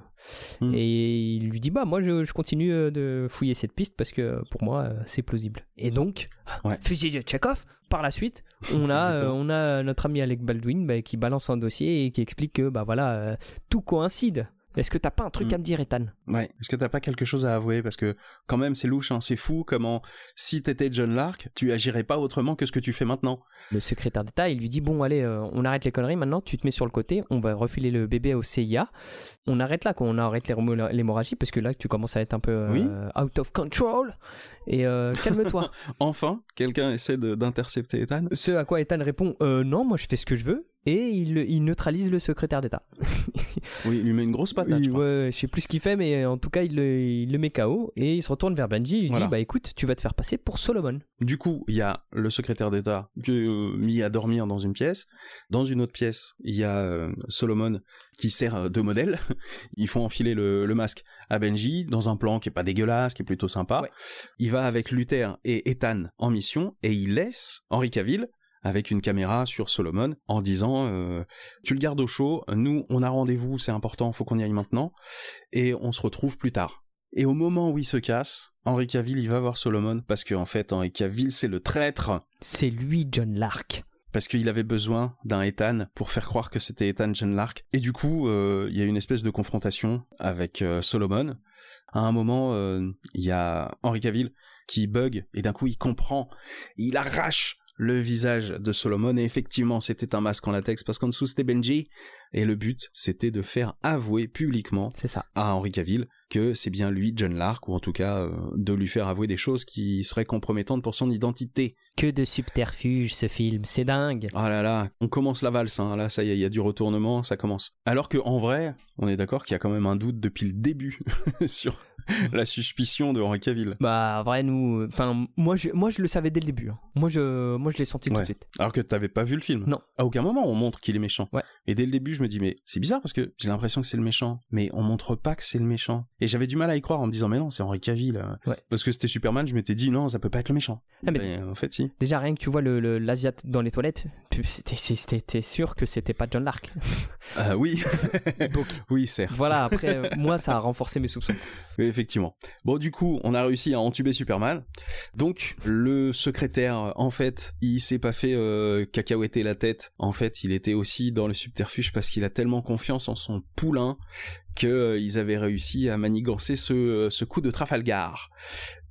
Hmm. Et il lui dit bah moi je, je, continue de fouiller cette piste parce que pour moi c'est plausible. Et donc fusil de Chekhov par la suite, on a, euh, on a notre ami Alec Baldwin bah, qui balance un dossier et qui explique que bah voilà, euh, tout coïncide. Est-ce que t'as pas un truc mm. à me dire, Ethan? Ouais. Est-ce que t'as pas quelque chose à avouer? Parce que quand même, c'est louche, hein. c'est fou comment, si t'étais John Lark, tu agirais pas autrement que ce que tu fais maintenant. Le secrétaire d'État, il lui dit bon, allez, euh, on arrête les conneries maintenant. Tu te mets sur le côté, on va refiler le bébé au CIA. On arrête là, on arrête l'hémorragie parce que là, tu commences à être un peu euh, out of control. Et euh, calme-toi. enfin, quelqu'un essaie d'intercepter Ethan? Ce à quoi Ethan répond non, moi je fais ce que je veux et il, neutralise le secrétaire d'État. oui, il lui met une grosse patate. je, ouais, je sais plus ce qu'il fait, mais en tout cas, il le, met KO et il se retourne vers Benji. Il lui dit Bah écoute, tu vas te faire passer pour Solomon. Du coup, il y a le secrétaire d'État qui est euh, mis à dormir dans une pièce. Dans une autre pièce, il y a euh, Solomon qui sert de modèle. Ils font enfiler le, masque à Benji dans un plan qui est pas dégueulasse, qui est plutôt sympa. Il va avec Luther et Ethan en mission et il laisse Henri Cavill avec une caméra sur Solomon en disant euh, tu le gardes au chaud, nous on a rendez-vous, c'est important, faut qu'on y aille maintenant et on se retrouve plus tard. Et au moment où il se casse, Henri Cavill il va voir Solomon parce qu'en en fait Henri Cavill c'est le traître. C'est lui John Lark. Parce qu'il avait besoin d'un Ethan pour faire croire que c'était Ethan John Lark. Et du coup, euh, il y a une espèce de confrontation avec euh, Solomon. À un moment, il y a Henri Cavill qui bug et d'un coup il comprend. Il arrache le visage de Solomon et effectivement c'était un masque en latex parce qu'en dessous c'était Benji et le but c'était de faire avouer publiquement ça. à Henri Cavill que c'est bien lui John Lark ou en tout cas euh, de lui faire avouer des choses qui seraient compromettantes pour son identité. Que de subterfuge ce film, c'est dingue. Ah là là, on commence la valse, hein. là ça y est, il y a du retournement, ça commence. Alors que en vrai, on est d'accord qu'il y a quand même un doute depuis le début sur la suspicion de Henri Cavill. Bah, vrai, nous. Enfin, moi je, moi, je le savais dès le début. Hein. Moi, je, moi, je l'ai senti tout de suite. Alors que t'avais pas vu le film Non. À aucun moment, on montre qu'il est méchant. Ouais. Et dès le début, je me dis, mais c'est bizarre parce que j'ai l'impression que c'est le méchant. Mais on montre pas que c'est le méchant. Et j'avais du mal à y croire en me disant, mais non, c'est Henri Cavill. Ouais. Parce que c'était Superman, je m'étais dit, non, ça peut pas être le méchant. Ah, mais en fait, si. Déjà, rien que tu vois l'Asiat le, l'Asiat dans les toilettes, c'était sûr que c'était pas John Lark. Euh, oui. Donc, oui, certes. Voilà, après, euh, moi, ça a renforcé mes soupçons. Oui, effectivement. Bon, du coup, on a réussi à entuber Superman. Donc, le secrétaire, en fait, il s'est pas fait euh, cacahuéter la tête. En fait, il était aussi dans le subterfuge parce qu'il a tellement confiance en son poulain qu'ils euh, avaient réussi à manigancer ce, euh, ce coup de Trafalgar.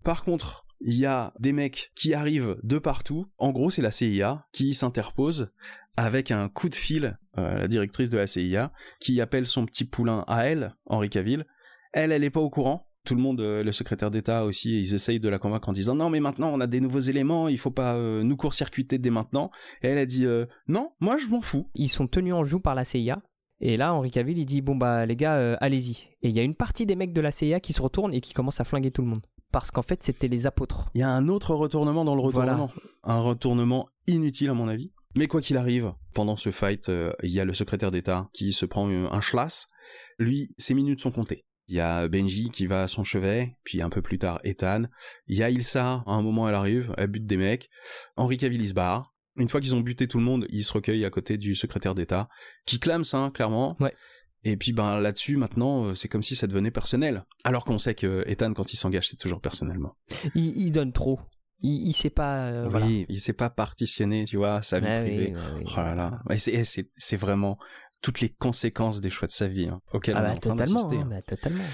Par contre, il y a des mecs qui arrivent de partout. En gros, c'est la CIA qui s'interpose avec un coup de fil, euh, la directrice de la CIA, qui appelle son petit poulain à elle, Henri Cavill. Elle, elle est pas au courant tout le monde, euh, le secrétaire d'État aussi, ils essayent de la convaincre en disant non mais maintenant on a des nouveaux éléments, il faut pas euh, nous court-circuiter dès maintenant. Et elle a dit euh, non, moi je m'en fous. Ils sont tenus en joue par la CIA. Et là, Henri Cavill, il dit bon bah les gars, allez-y. Et il y a une partie des mecs de la CIA qui se retournent et qui commencent à flinguer tout le monde. Parce qu'en fait, c'était les apôtres. Il y a un autre retournement dans le retournement. Un retournement inutile à mon avis. Mais quoi qu'il arrive, pendant ce fight, il y a le secrétaire d'État qui se prend un schlass. Lui, ses minutes sont comptées. Il y a Benji qui va à son chevet, puis un peu plus tard Ethan. Il y a Ilsa, à un moment elle arrive, elle bute des mecs. Henri Cavill se barre. Une fois qu'ils ont buté tout le monde, il se recueille à côté du secrétaire d'État, qui clame ça, clairement. Ouais. Et puis ben là-dessus maintenant euh, c'est comme si ça devenait personnel. Alors qu'on sait que Ethan quand il s'engage c'est toujours personnellement. Il, donne trop. Il, il sait pas. Euh, oui, il sait pas partitionner, tu vois, sa vie privée. oh là là. C'est vraiment toutes les conséquences des choix de sa vie hein, auxquelles ah on bah, est en train totalement, hein. bah, totalement.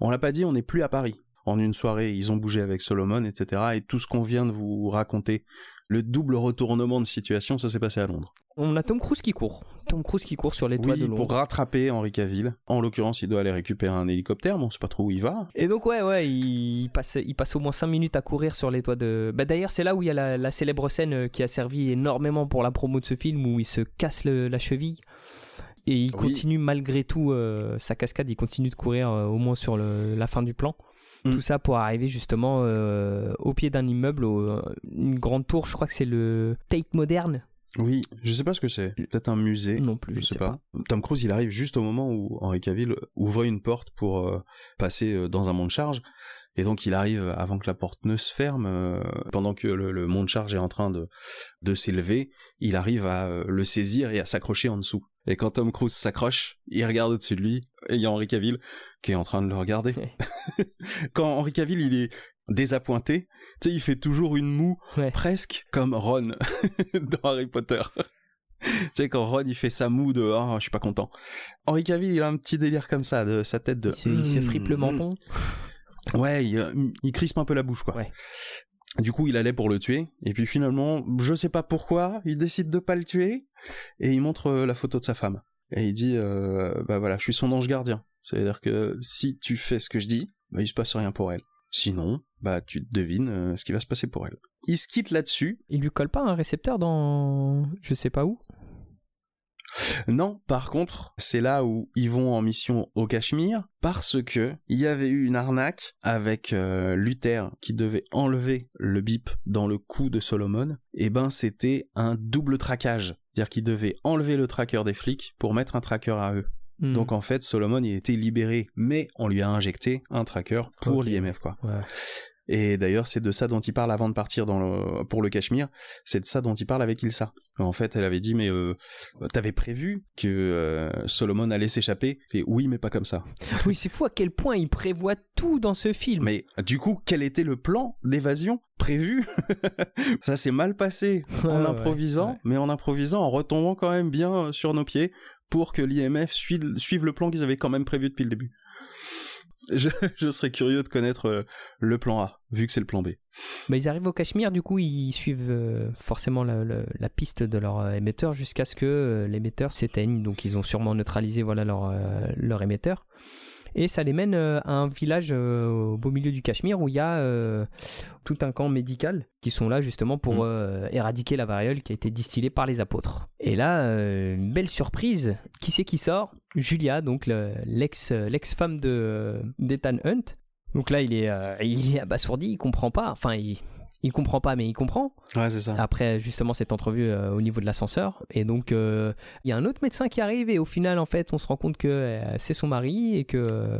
On l'a pas dit, on n'est plus à Paris. En une soirée, ils ont bougé avec Solomon, etc. Et tout ce qu'on vient de vous raconter, le double retournement de situation, ça s'est passé à Londres. On a Tom Cruise qui court. Tom Cruise qui court sur les toits de Londres. pour rattraper Henri Cavill. En l'occurrence, il doit aller récupérer un hélicoptère, mais on sait pas trop où il va. Et donc, ouais, ouais, il passe, il passe au moins 5 minutes à courir sur les toits de. Bah, D'ailleurs, c'est là où il y a la, célèbre scène euh, qui a servi énormément pour la promo de ce film, où il se casse la cheville. Et il continue malgré tout euh, sa cascade, il continue de courir euh, au moins sur la fin du plan. Mm. Tout ça pour arriver justement euh, au pied d'un immeuble, une grande tour, je crois que c'est le Tate moderne. Oui, je sais pas ce que c'est. Peut-être un musée. Non plus, je, sais, pas. Tom Cruise, il arrive juste au moment où Henry Cavill ouvre une porte pour passer dans un monde charge. Et donc il arrive avant que la porte ne se ferme, pendant que le, monde charge est en train de, de s'élever, il arrive à le saisir et à s'accrocher en dessous. Et quand Tom Cruise s'accroche, il regarde au-dessus de lui, et il y a Henri Cavill qui est en train de le regarder. quand Henri Cavill, il est désappointé, tu sais, il fait toujours une moue, presque comme Ron dans Harry Potter. tu sais, quand Ron, il fait sa moue de oh, je suis pas content. Henri Cavill, il a un petit délire comme ça, de sa tête de. Il se, fripe le hmm. menton. Ouais, il, il, crispe un peu la bouche, quoi. Ouais. Du coup, il allait pour le tuer, et puis finalement, je sais pas pourquoi, il décide de pas le tuer, et il montre euh, la photo de sa femme. Et il dit, euh, bah voilà, je suis son ange gardien. C'est-à-dire que si tu fais ce que je dis, bah il se passe rien pour elle. Sinon, bah tu devines euh, ce qui va se passer pour elle. Il se quitte là-dessus. Il lui colle pas un récepteur dans je sais pas où? Non, par contre, c'est là où ils vont en mission au Cachemire parce que il y avait eu une arnaque avec euh, Luther qui devait enlever le bip dans le cou de Solomon. Et eh ben, c'était un double traquage, c'est-à-dire qu'il devait enlever le tracker des flics pour mettre un tracker à eux. Hmm. Donc en fait, Solomon il était libéré, mais on lui a injecté un tracker pour l'IMF quoi. Et d'ailleurs, c'est de ça dont il parle avant de partir dans le, pour le Cachemire. C'est de ça dont il parle avec Ilsa. En fait, elle avait dit, mais euh, t'avais prévu que euh, Solomon allait s'échapper? Et oui, mais pas comme ça. Oui, c'est fou à quel point il prévoit tout dans ce film. Mais du coup, quel était le plan d'évasion prévu? Ça s'est mal passé en improvisant, mais en improvisant, en retombant quand même bien sur nos pieds pour que l'IMF suive le plan qu'ils avaient quand même prévu depuis le début. je, serais curieux de connaître euh, le plan A, vu que c'est le plan B. Bah, ils arrivent au Cachemire, du coup, ils suivent euh, forcément la, piste de leur euh, émetteur jusqu'à ce que l'émetteur s'éteigne. Donc, ils ont sûrement neutralisé voilà, leur émetteur et ça les mène euh, à un village euh, au beau milieu du Cachemire où il y a euh, tout un camp médical qui sont là justement pour mm. éradiquer la variole qui a été distillée par les apôtres. Et là, une belle surprise, qui c'est qui sort? Julia, donc l'ex l'ex-femme de d'Ethan Hunt. Donc là, il est il est abasourdi, il comprend pas. Enfin, il il comprend pas, mais il comprend. Ouais, c'est ça. Après, justement, cette entrevue euh, au niveau de l'ascenseur. Et donc, euh, il y a un autre médecin qui arrive, et au final, en fait, on se rend compte que euh, c'est son mari, et que.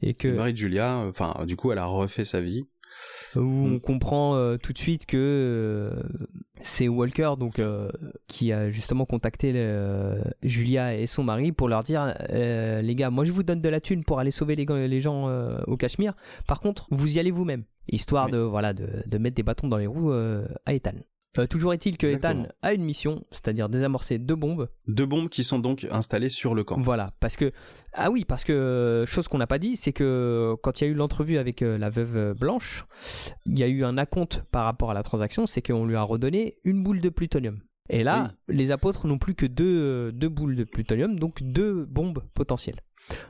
Et que... C'est le mari de Julia. Enfin, du coup, elle a refait sa vie où on mm. comprend tout de suite que c'est Walker donc euh, qui a justement contacté Julia et son mari pour leur dire les gars moi je vous donne de la thune pour aller sauver les, les gens au Cachemire. Par contre vous y allez vous-même. Histoire de voilà de, de, mettre des bâtons dans les roues à Ethan euh, toujours est-il que Ethan a une mission, c'est-à-dire désamorcer deux bombes. Deux bombes qui sont donc installées sur le camp. Voilà, parce que ah oui, parce que euh, chose qu'on n'a pas dit, c'est que quand il y a eu l'entrevue avec euh, la veuve Blanche, il y a eu un acompte par rapport à la transaction, c'est qu'on lui a redonné une boule de plutonium. Et là, les apôtres n'ont plus que deux, deux boules de plutonium, donc deux bombes potentielles.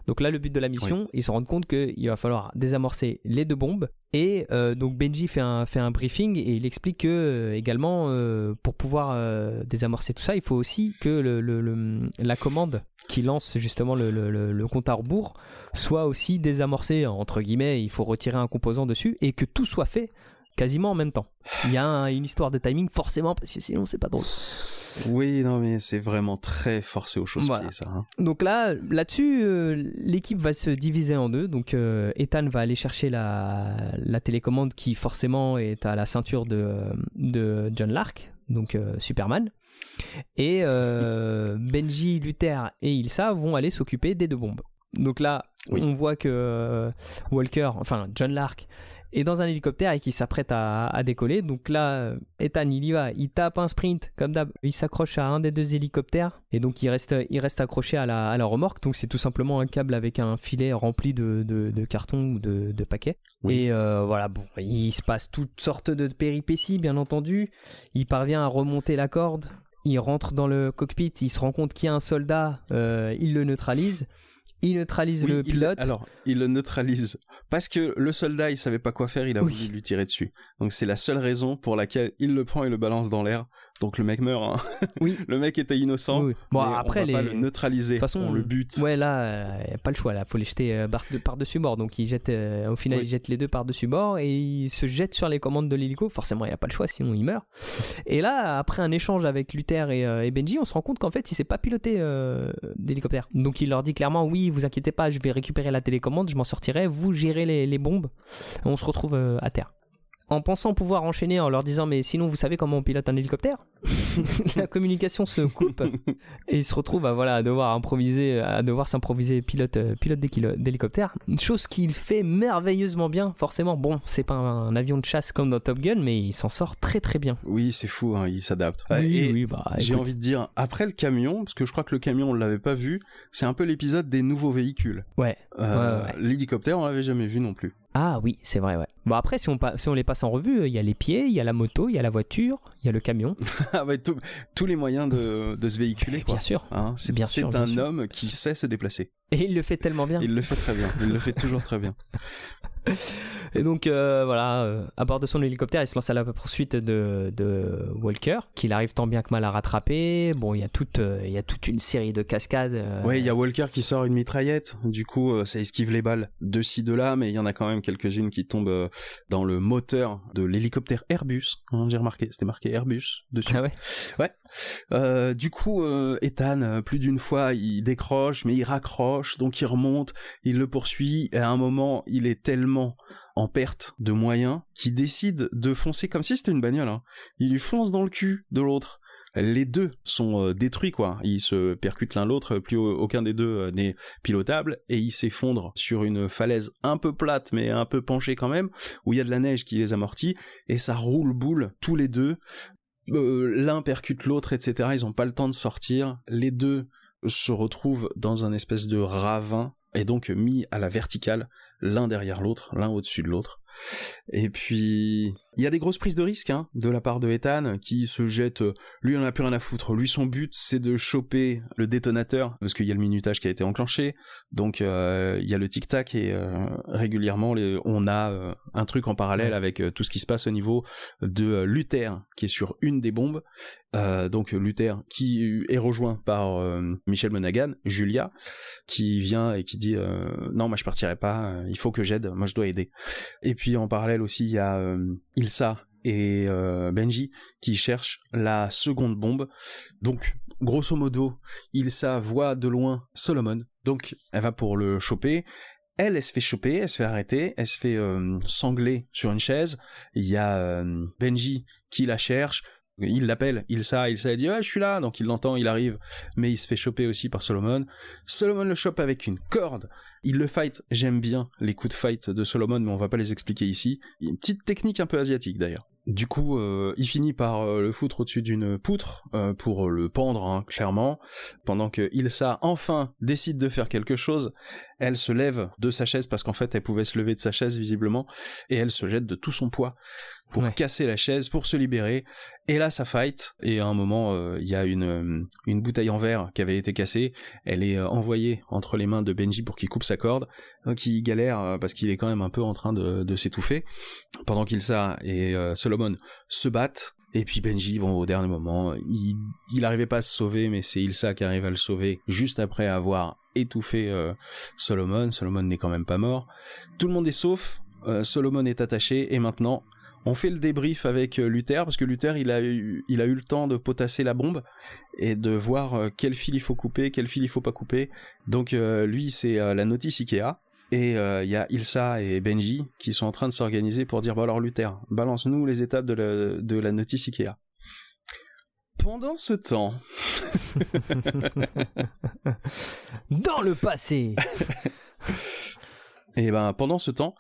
Donc là, le but de la mission, ils se rendent compte qu'il va falloir désamorcer les deux bombes. Et euh, donc Benji fait un, fait un briefing et il explique que euh, également, euh, pour pouvoir désamorcer tout ça, il faut aussi que le, la commande qui lance justement le, le, compte à rebours soit aussi désamorcée, entre guillemets, il faut retirer un composant dessus et que tout soit fait quasiment en même temps. Il y a une histoire de timing forcément parce que sinon c'est pas drôle. Oui, non, mais c'est vraiment très forcé aux choses ça. Hein. Donc là, là-dessus, euh, l'équipe va se diviser en deux. Donc euh, Ethan va aller chercher la, la, télécommande qui forcément est à la ceinture de, de John Lark, donc euh, Superman. Et Benji, Luther et Ilsa vont aller s'occuper des deux bombes. Donc là, on voit que Walker, enfin John Lark, est dans un hélicoptère et qui s'apprête à, décoller. Donc là, Ethan, il y va, il tape un sprint, comme d'hab. Il s'accroche à un des deux hélicoptères et donc il reste, il reste accroché à la, à la remorque. Donc c'est tout simplement un câble avec un filet rempli de, de, cartons ou de, de paquets. Et euh, voilà, bon, il se passe toutes sortes de péripéties, bien entendu. Il parvient à remonter la corde. Il rentre dans le cockpit, il se rend compte qu'il y a un soldat, euh, il le neutralise il neutralise le pilote. alors, il le neutralise parce que le soldat, il savait pas quoi faire, il a voulu lui tirer dessus. Donc c'est la seule raison pour laquelle il le prend et le balance dans l'air donc le mec meurt. Hein. Oui. le mec était innocent. Oui, oui. Bon, mais après, on va les... pas le neutraliser. De toute façon, on le bute. Ouais, là, il n'y a pas le choix. Là, faut les jeter euh, par- de- par-dessus bord. Donc, il jette, euh, au final, Oui. il jette les deux par-dessus bord et il se jette sur les commandes de l'hélico. Forcément, il n'y a pas le choix, sinon il meurt. Et là, après un échange avec Luther et, euh, et Benji, on se rend compte qu'en fait, il sait pas piloter euh, d'hélicoptère. Donc, il leur dit clairement Oui, vous inquiétez pas, je vais récupérer la télécommande, je m'en sortirai. Vous gérez les, les bombes. On se retrouve euh, à terre. En pensant pouvoir enchaîner en leur disant mais sinon vous savez comment on pilote un hélicoptère La communication se coupe et il se retrouve à voilà à devoir improviser à devoir s'improviser pilote euh, pilote d'hélicoptère une chose qu'il fait merveilleusement bien forcément bon c'est pas un avion de chasse comme dans Top Gun mais il s'en sort très très bien Oui, c'est fou, hein, il s'adapte. oui bah J'ai envie de dire, après le camion, parce que je crois que le camion on l'avait pas vu, c'est un peu l'épisode des nouveaux véhicules. ouais Euh, Ouais, ouais. L'hélicoptère, on l'avait jamais vu non plus. Ah oui c'est vrai ouais bon après si on pa- si on les passe en revue il y a les pieds il y a la moto il y a la voiture il y a le camion Ah ouais, tout- tous les moyens de, de se véhiculer, quoi. bien sûr Hein, c'est Bien un sûr. homme qui sait se déplacer. et il le fait tellement bien Il le fait très bien. Il le fait toujours très bien. Et donc euh, voilà, euh, à bord de son hélicoptère, il se lance à la poursuite de, de Walker, qu'il arrive tant bien que mal à rattraper. Bon, il y a toute, euh, il y a toute une série de cascades. Ouais, il y a Walker qui sort une mitraillette. Du coup, ça esquive les balles de ci, de là, mais il y en a quand même quelques-unes qui tombent dans le moteur de l'hélicoptère Airbus. Hein, J'ai remarqué, c'était marqué Airbus dessus. Ah ouais. Euh, du coup, Ethan, plus d'une fois, il décroche, mais il raccroche, donc il remonte, il le poursuit, et à un moment, il est tellement en perte de moyens qu'il décide de foncer comme si c'était une bagnole. hein. Il lui fonce dans le cul de l'autre. Les deux sont euh, détruits, quoi. Ils se percutent l'un l'autre, plus au- aucun des deux euh, n'est pilotable, et ils s'effondrent sur une falaise un peu plate, mais un peu penchée quand même, où il y a de la neige qui les amortit, et ça roule boule, tous les deux, euh, l'un percute l'autre, etc. Ils ont pas le temps de sortir. Les deux se retrouvent dans un espèce de ravin et donc mis à la verticale, l'un derrière l'autre, l'un au-dessus de l'autre. Et puis, il y a des grosses prises de risque hein, de la part de Ethan qui se jette. euh, Lui, on a plus rien à foutre. Lui, son but, c'est de choper le détonateur parce qu'il y a le minutage qui a été enclenché. Donc, euh, il y a le tic-tac et euh, régulièrement, les- on a euh, un truc en parallèle avec tout ce qui se passe au niveau de Luther qui est sur une des bombes. Donc Luther qui est rejoint par Michel Monaghan, Julia, qui vient et qui dit non moi je partirai pas, il faut que j'aide, moi je dois aider. Et puis en parallèle aussi il y a Ilsa et euh, Benji qui cherchent la seconde bombe. Donc grosso modo Ilsa voit de loin Solomon, donc elle va pour le choper. Elle, elle se fait choper, elle se fait arrêter, elle se fait euh, sangler sur une chaise. Il y a euh, Benji qui la cherche, il l'appelle, Ilsa, Ilsa elle dit ouais je suis là, donc il l'entend, il arrive, mais il se fait choper aussi par Solomon. Solomon le chope avec une corde, il le fight, j'aime bien les coups de fight de Solomon, mais on va pas les expliquer ici. Une petite technique un peu asiatique d'ailleurs. Du coup, euh, il finit par euh, le foutre au-dessus d'une poutre euh, pour le pendre, hein, clairement, pendant que Ilsa enfin décide de faire quelque chose. Elle se lève de sa chaise parce qu'en fait elle pouvait se lever de sa chaise visiblement, et elle se jette de tout son poids pour Ouais. casser la chaise, pour se libérer. Et là, ça fight. Et à un moment, euh, il y a une, euh, une bouteille en verre qui avait été cassée. Elle est euh, envoyée entre les mains de Benji pour qu'il coupe sa corde, qui galère euh, parce qu'il est quand même un peu en train de, de s'étouffer. Pendant qu'Ilsa et euh, Solomon se battent. Et puis Benji, bon, au dernier moment, il, arrivait pas à se sauver, mais c'est Ilsa qui arrive à le sauver juste après avoir étouffé euh, Solomon. Solomon n'est quand même pas mort. Tout le monde est sauf. euh, Solomon est attaché et maintenant on fait le débrief avec euh, Luther parce que Luther il a eu, il a eu le temps de potasser la bombe et de voir quel fil il faut couper, quel fil il faut pas couper. Donc lui c'est la notice Ikea et euh, il y a Ilsa et Benji qui sont en train de s'organiser pour dire bon alors Luther balance-nous les étapes de la, de la notice Ikea. Pendant ce temps, Dans le passé. Et ben pendant ce temps,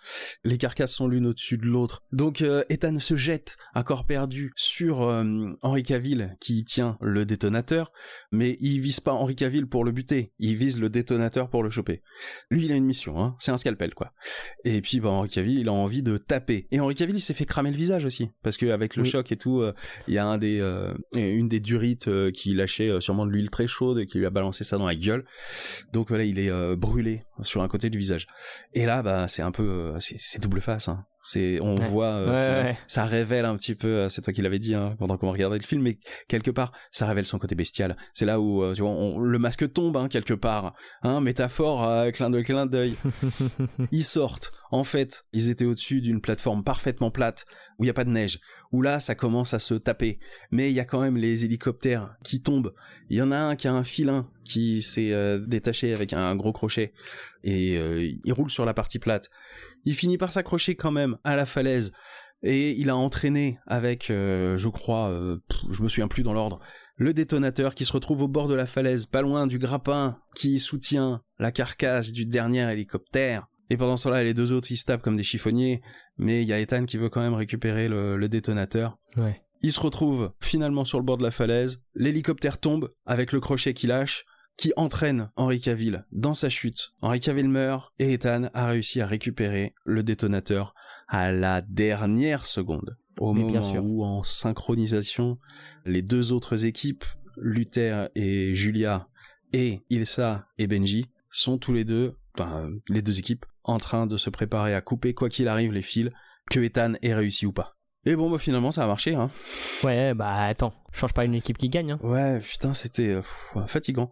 les carcasses sont l'une au-dessus de l'autre. Donc euh, Ethan se jette à corps perdu sur euh, Henri Cavill qui tient le détonateur, mais il vise pas Henri Cavill pour le buter, il vise le détonateur pour le choper. Lui il a une mission, hein, c'est un scalpel quoi. Et puis ben Henri Cavill il a envie de taper. Et Henri Cavill il s'est fait cramer le visage aussi, parce que avec le Oui. choc et tout, euh, il y a un des euh, une des durites euh, qui lâchait sûrement de l'huile très chaude et qui lui a balancé ça dans la gueule. Donc voilà il est euh, brûlé sur un côté du visage. Et là, bah, c'est un peu, euh, c'est double face. Hein. C'est, on Ouais. voit, euh, Ouais, finalement, ouais. ça révèle un petit peu. euh, C'est toi qui l'avais dit hein, pendant qu'on regardait le film, mais quelque part, ça révèle son côté bestial. C'est là où, euh, tu vois, on- le masque tombe hein, quelque part. Hein, métaphore, euh, clin d'œil, clin d'œil. Ils sortent. En fait, ils étaient au-dessus d'une plateforme parfaitement plate où il y a pas de neige. Où là, ça commence à se taper. Mais il y a quand même les hélicoptères qui tombent. Il y en a un qui a un filin qui s'est euh, détaché avec un gros crochet et euh, il roule sur la partie plate. Il finit par s'accrocher quand même à la falaise et il a entraîné avec, euh, je crois, je me souviens plus dans l'ordre, le détonateur qui se retrouve au bord de la falaise, pas loin du grappin qui soutient la carcasse du dernier hélicoptère. Et pendant ce temps-là, les deux autres, ils se tapent comme des chiffonniers, mais il y a Ethan qui veut quand même récupérer le, le détonateur. Ouais. Il se retrouve finalement sur le bord de la falaise, l'hélicoptère tombe avec le crochet qui lâche, qui entraîne Henri Cavill dans sa chute. Henri Cavill meurt et Ethan a réussi à récupérer le détonateur à la dernière seconde. Au Mais bien moment sûr. où en synchronisation, les deux autres équipes, Luther et Julia, et Ilsa et Benji, sont tous les deux, enfin, les deux équipes, en train de se préparer à couper quoi qu'il arrive les fils, que Ethan ait réussi ou pas. Et bon, bah finalement, ça a marché, hein. Ouais, bah attends, change pas une équipe qui gagne. Hein. Ouais, putain, c'était euh, fatigant.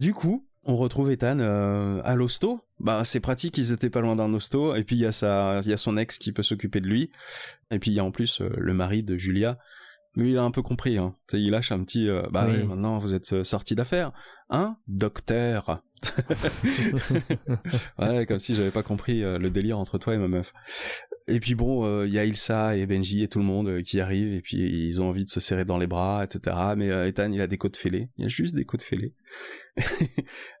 Du coup, on retrouve Ethan euh, à l'hosto. Bah, c'est pratique, ils étaient pas loin d'un hosto. Et puis il y a sa, y a son ex qui peut s'occuper de lui. Et puis il y a en plus euh, le mari de Julia. Lui, il a un peu compris. Hein. Il lâche un petit. bah Oui. ouais, maintenant vous êtes sorti d'affaire, hein, docteur. ouais, comme si j'avais pas compris euh, le délire entre toi et ma meuf. Et puis bon, euh, il y a Ilsa et Benji et tout le monde euh, qui arrivent et puis ils ont envie de se serrer dans les bras, etc. Mais euh, Ethan, il a des côtes fêlées. Il y a juste des côtes fêlées.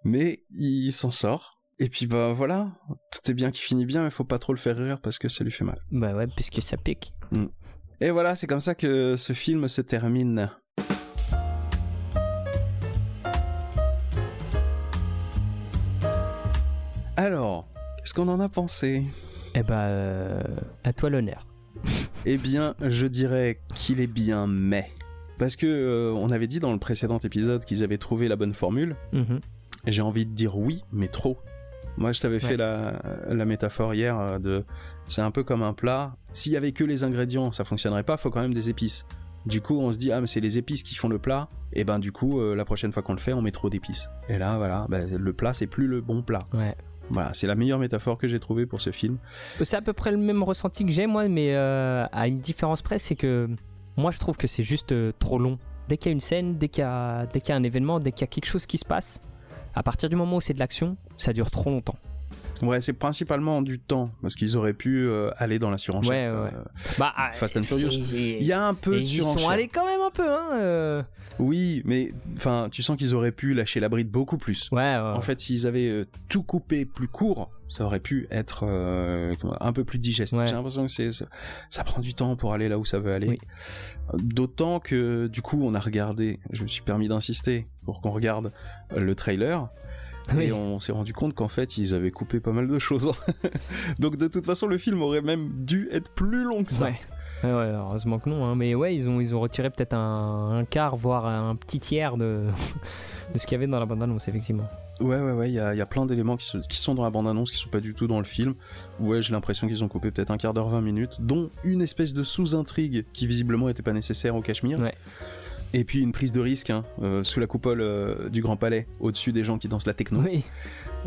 mais il s'en sort. Et puis bah voilà, tout est bien qui finit bien, mais faut pas trop le faire rire parce que ça lui fait mal. Bah ouais, puisque ça pique. Et voilà, c'est comme ça que ce film se termine. Alors, qu'est-ce qu'on en a pensé? Eh bah, euh, à toi l'honneur. Eh bien, je dirais qu'il est bien, mais parce que euh, on avait dit dans le précédent épisode qu'ils avaient trouvé la bonne formule. Mhm. J'ai envie de dire oui, mais trop. Moi, je t'avais Ouais. fait la, la métaphore hier euh, de c'est un peu comme un plat. S'il y avait que les ingrédients, ça fonctionnerait pas. Faut quand même des épices. Du coup, on se dit ah mais c'est les épices qui font le plat. Et ben du coup, euh, la prochaine fois qu'on le fait, on met trop d'épices. Et là, voilà, ben, le plat c'est plus le bon plat. Ouais. Voilà, c'est la meilleure métaphore que j'ai trouvée pour ce film. C'est à peu près le même ressenti que j'ai moi, mais euh, à une différence près, c'est que moi je trouve que c'est juste euh, trop long. Dès qu'il y a une scène, dès qu'il y a, dès qu'il y a un événement, dès qu'il y a quelque chose qui se passe, à partir du moment où c'est de l'action, ça dure trop longtemps. Ouais, c'est principalement du temps parce qu'ils auraient pu euh, aller dans la surenchère. Ouais, ouais. Euh, Bah, Fast and Furious. Il y a un peu de ils y sont surenchère. allés quand même un peu, hein. euh. Oui, mais enfin, tu sens qu'ils auraient pu lâcher la bride beaucoup plus. Ouais, ouais. En fait, s'ils avaient euh, tout coupé plus court, ça aurait pu être un peu plus digeste. Ouais. J'ai l'impression que c'est ça, ça prend du temps pour aller là où ça veut aller. Oui. D'autant que du coup, on a regardé. Je me suis permis d'insister pour qu'on regarde le trailer. Oui. Et on s'est rendu compte qu'en fait, ils avaient coupé pas mal de choses. Donc, de toute façon, le film aurait même dû être plus long que ça. Ouais. Ouais, heureusement que non. hein. Mais ouais, ils ont, ils ont retiré peut-être un, un quart, voire un petit tiers de, de ce qu'il y avait dans la bande-annonce, effectivement. Ouais, ouais, ouais, il y a, y a plein d'éléments qui sont dans la bande-annonce, qui sont pas du tout dans le film. Ouais, j'ai l'impression qu'ils ont coupé peut-être un quart d'heure, 20 minutes, dont une espèce de sous-intrigue qui visiblement était pas nécessaire au Cachemire. Ouais. Et puis une prise de risque hein, euh, sous la coupole euh, du Grand Palais, au-dessus des gens qui dansent la techno. Oui.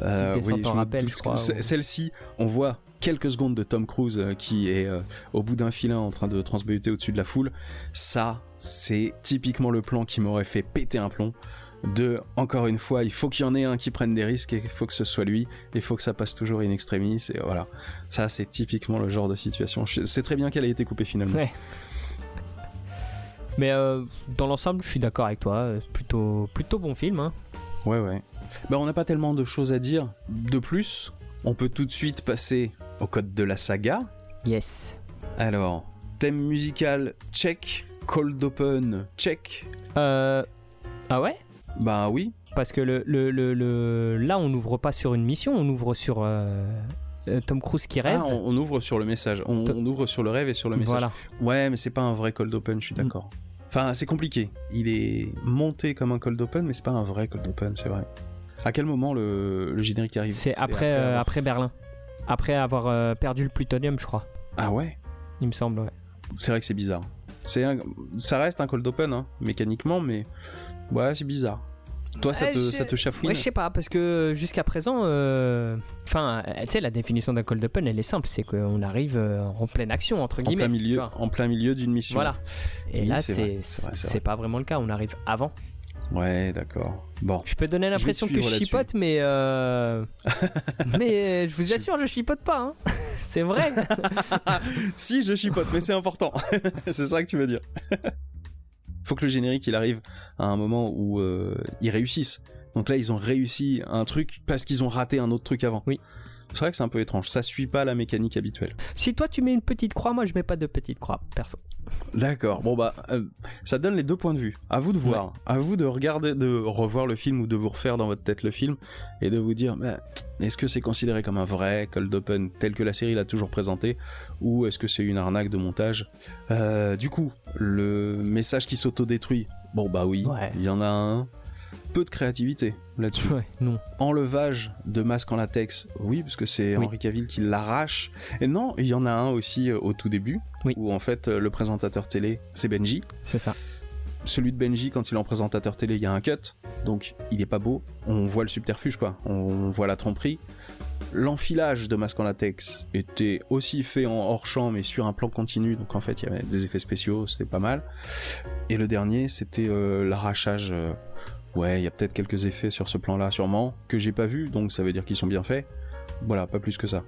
Euh, en je rappel, je crois, ou- Celle-ci, on voit quelques secondes de Tom Cruise euh, qui est au bout d'un filin en train de transbuter au-dessus de la foule. Ça, c'est typiquement le plan qui m'aurait fait péter un plomb. De, encore une fois, il faut qu'il y en ait un qui prenne des risques et il faut que ce soit lui. Il faut que ça passe toujours in extremis. Et voilà. Ça, c'est typiquement le genre de situation. C'est très bien qu'elle ait été coupée finalement. Ouais. Mais euh, dans l'ensemble, je suis d'accord avec toi. euh, Plutôt, plutôt bon film. Hein. Ouais, ouais. Bah, on n'a pas tellement de choses à dire. De plus, on peut tout de suite passer au code de la saga. Yes. Alors, thème musical, check. Cold open, check. Euh... Ah ouais? Bah oui. Parce que le, le, le, le- là, on n'ouvre pas sur une mission, on ouvre sur euh, Tom Cruise qui rêve. Ah, on, on ouvre sur le message. On ouvre sur le rêve et sur le message. voilà. Ouais, mais c'est pas un vrai cold open, je suis d'accord. Enfin, c'est compliqué. Il est monté comme un cold open, mais c'est pas un vrai cold open, c'est vrai. À quel moment le, le générique arrive? C'est après, euh, avoir- après Berlin. Après avoir euh, perdu le plutonium, je crois. Ah ouais? Il me semble, ouais. C'est vrai que c'est bizarre. Un- Ça reste un cold open, hein, mécaniquement, mais ouais, c'est bizarre. Toi, ça Ouais, te, ça te chafouine Ouais, je sais pas, parce que jusqu'à présent, euh, enfin, euh, tu sais, la définition d'un cold open, elle est simple, c'est qu'on arrive euh, en pleine action, entre en guillemets. plein tu milieu, en plein milieu d'une mission. Voilà. Et Oui, là, c'est c'est pas vraiment le cas, on arrive avant. Ouais, d'accord. Bon. Je peux donner l'impression que je chipote, mais euh, mais je vous assure, je chipote pas. Hein. c'est vrai. Si, je chipote, mais c'est important. c'est ça que tu veux dire. Faut que le générique il arrive à un moment où euh, ils réussissent. Donc là, ils ont réussi un truc parce qu'ils ont raté un autre truc avant. Oui. C'est vrai que c'est un peu étrange. Ça suit pas la mécanique habituelle. si toi tu mets une petite croix, moi je mets pas de petite croix, perso. D'accord. Bon bah, euh, ça donne les deux points de vue. À vous de voir. À vous de regarder, de revoir le film ou de vous refaire dans votre tête le film et de vous dire, bah, est-ce que c'est considéré comme un vrai cold open tel que la série l'a toujours présenté ou est-ce que c'est une arnaque de montage? Euh, Du coup, le message qui s'autodétruit. Bon bah oui, Ouais. il y en a un. Peu de créativité là-dessus. Ouais, non. Enlevage de masque en latex, oui, parce que c'est Oui. Henri Cavill qui l'arrache. Et non, il y en a un aussi euh, au tout début, Oui. où en fait euh, le présentateur télé, c'est Benji. C'est ça. Celui de Benji, quand il est en présentateur télé, il y a un cut, donc il est pas beau. On voit le subterfuge, quoi. On voit la tromperie. L'enfilage de masque en latex était aussi fait en hors champ, mais sur un plan continu, donc en fait il y avait des effets spéciaux, c'était pas mal. Et le dernier, c'était euh, l'arrachage. euh, Ouais, il y a peut-être quelques effets sur ce plan-là, sûrement, que j'ai pas vu, donc ça veut dire qu'ils sont bien faits. Voilà, pas plus que ça.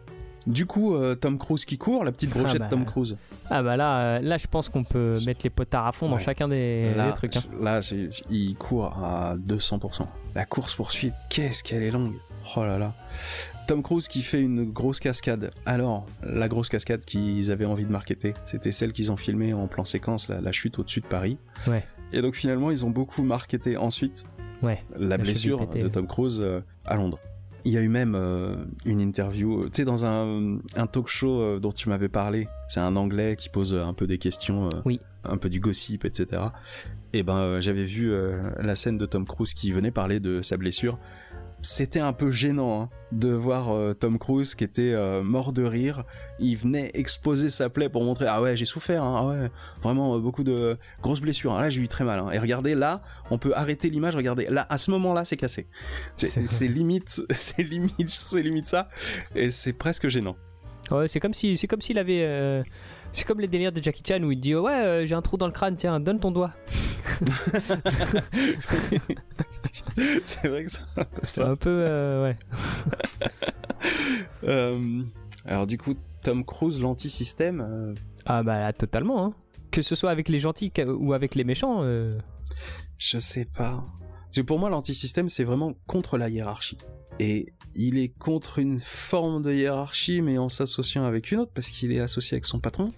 Du coup, euh, Tom Cruise qui court, la petite Ah brochette bah. Tom Cruise. Ah bah là, euh, là je pense qu'on peut mettre les potards à fond dans chacun des, là, des trucs. hein. là il court à 200%. La course poursuite, qu'est-ce qu'elle est longue. Oh là là. Tom Cruise qui fait une grosse cascade. Alors, la grosse cascade qu'ils avaient envie de marketer, c'était celle qu'ils ont filmée en plan séquence, la, la chute au-dessus de Paris. Ouais. Et donc finalement, ils ont beaucoup marketé ensuite Ouais. la, blessure pété, de. Tom Cruise euh, à Londres. Il y a eu même euh, une interview, euh, tu sais, dans un, un talk show euh, dont tu m'avais parlé. C'est un anglais qui pose un peu des questions, euh, Oui. un peu du gossip, etc. Et ben, j'avais vu la scène de Tom Cruise qui venait parler de sa blessure. C'était un peu gênant hein, de voir euh, Tom Cruise qui était euh, mort de rire. Il venait exposer sa plaie pour montrer ah ouais j'ai souffert, hein, ah ouais vraiment euh, beaucoup de grosses blessures. Ah, là j'ai eu très mal. hein. Et regardez là, on peut arrêter l'image. Regardez là à ce moment-là c'est cassé. C'est limite, c'est limite, c'est limite ça. Et c'est presque gênant. Ouais, c'est comme si, c'est comme s'il avait, c'est comme les délires de Jackie Chan où il dit ouais euh, j'ai un trou dans le crâne, tiens donne ton doigt. c'est vrai que c'est un peu C'est ça. un peu euh, ouais. Euh, alors du coup Tom Cruise l'anti-système. euh, Ah bah là, totalement. Hein. Que ce soit avec les gentils ou avec les méchants. Je sais pas. Pour moi, l'antisystème, c'est vraiment contre la hiérarchie. Et il est contre une forme de hiérarchie, mais en s'associant avec une autre, parce qu'il est associé avec son patron.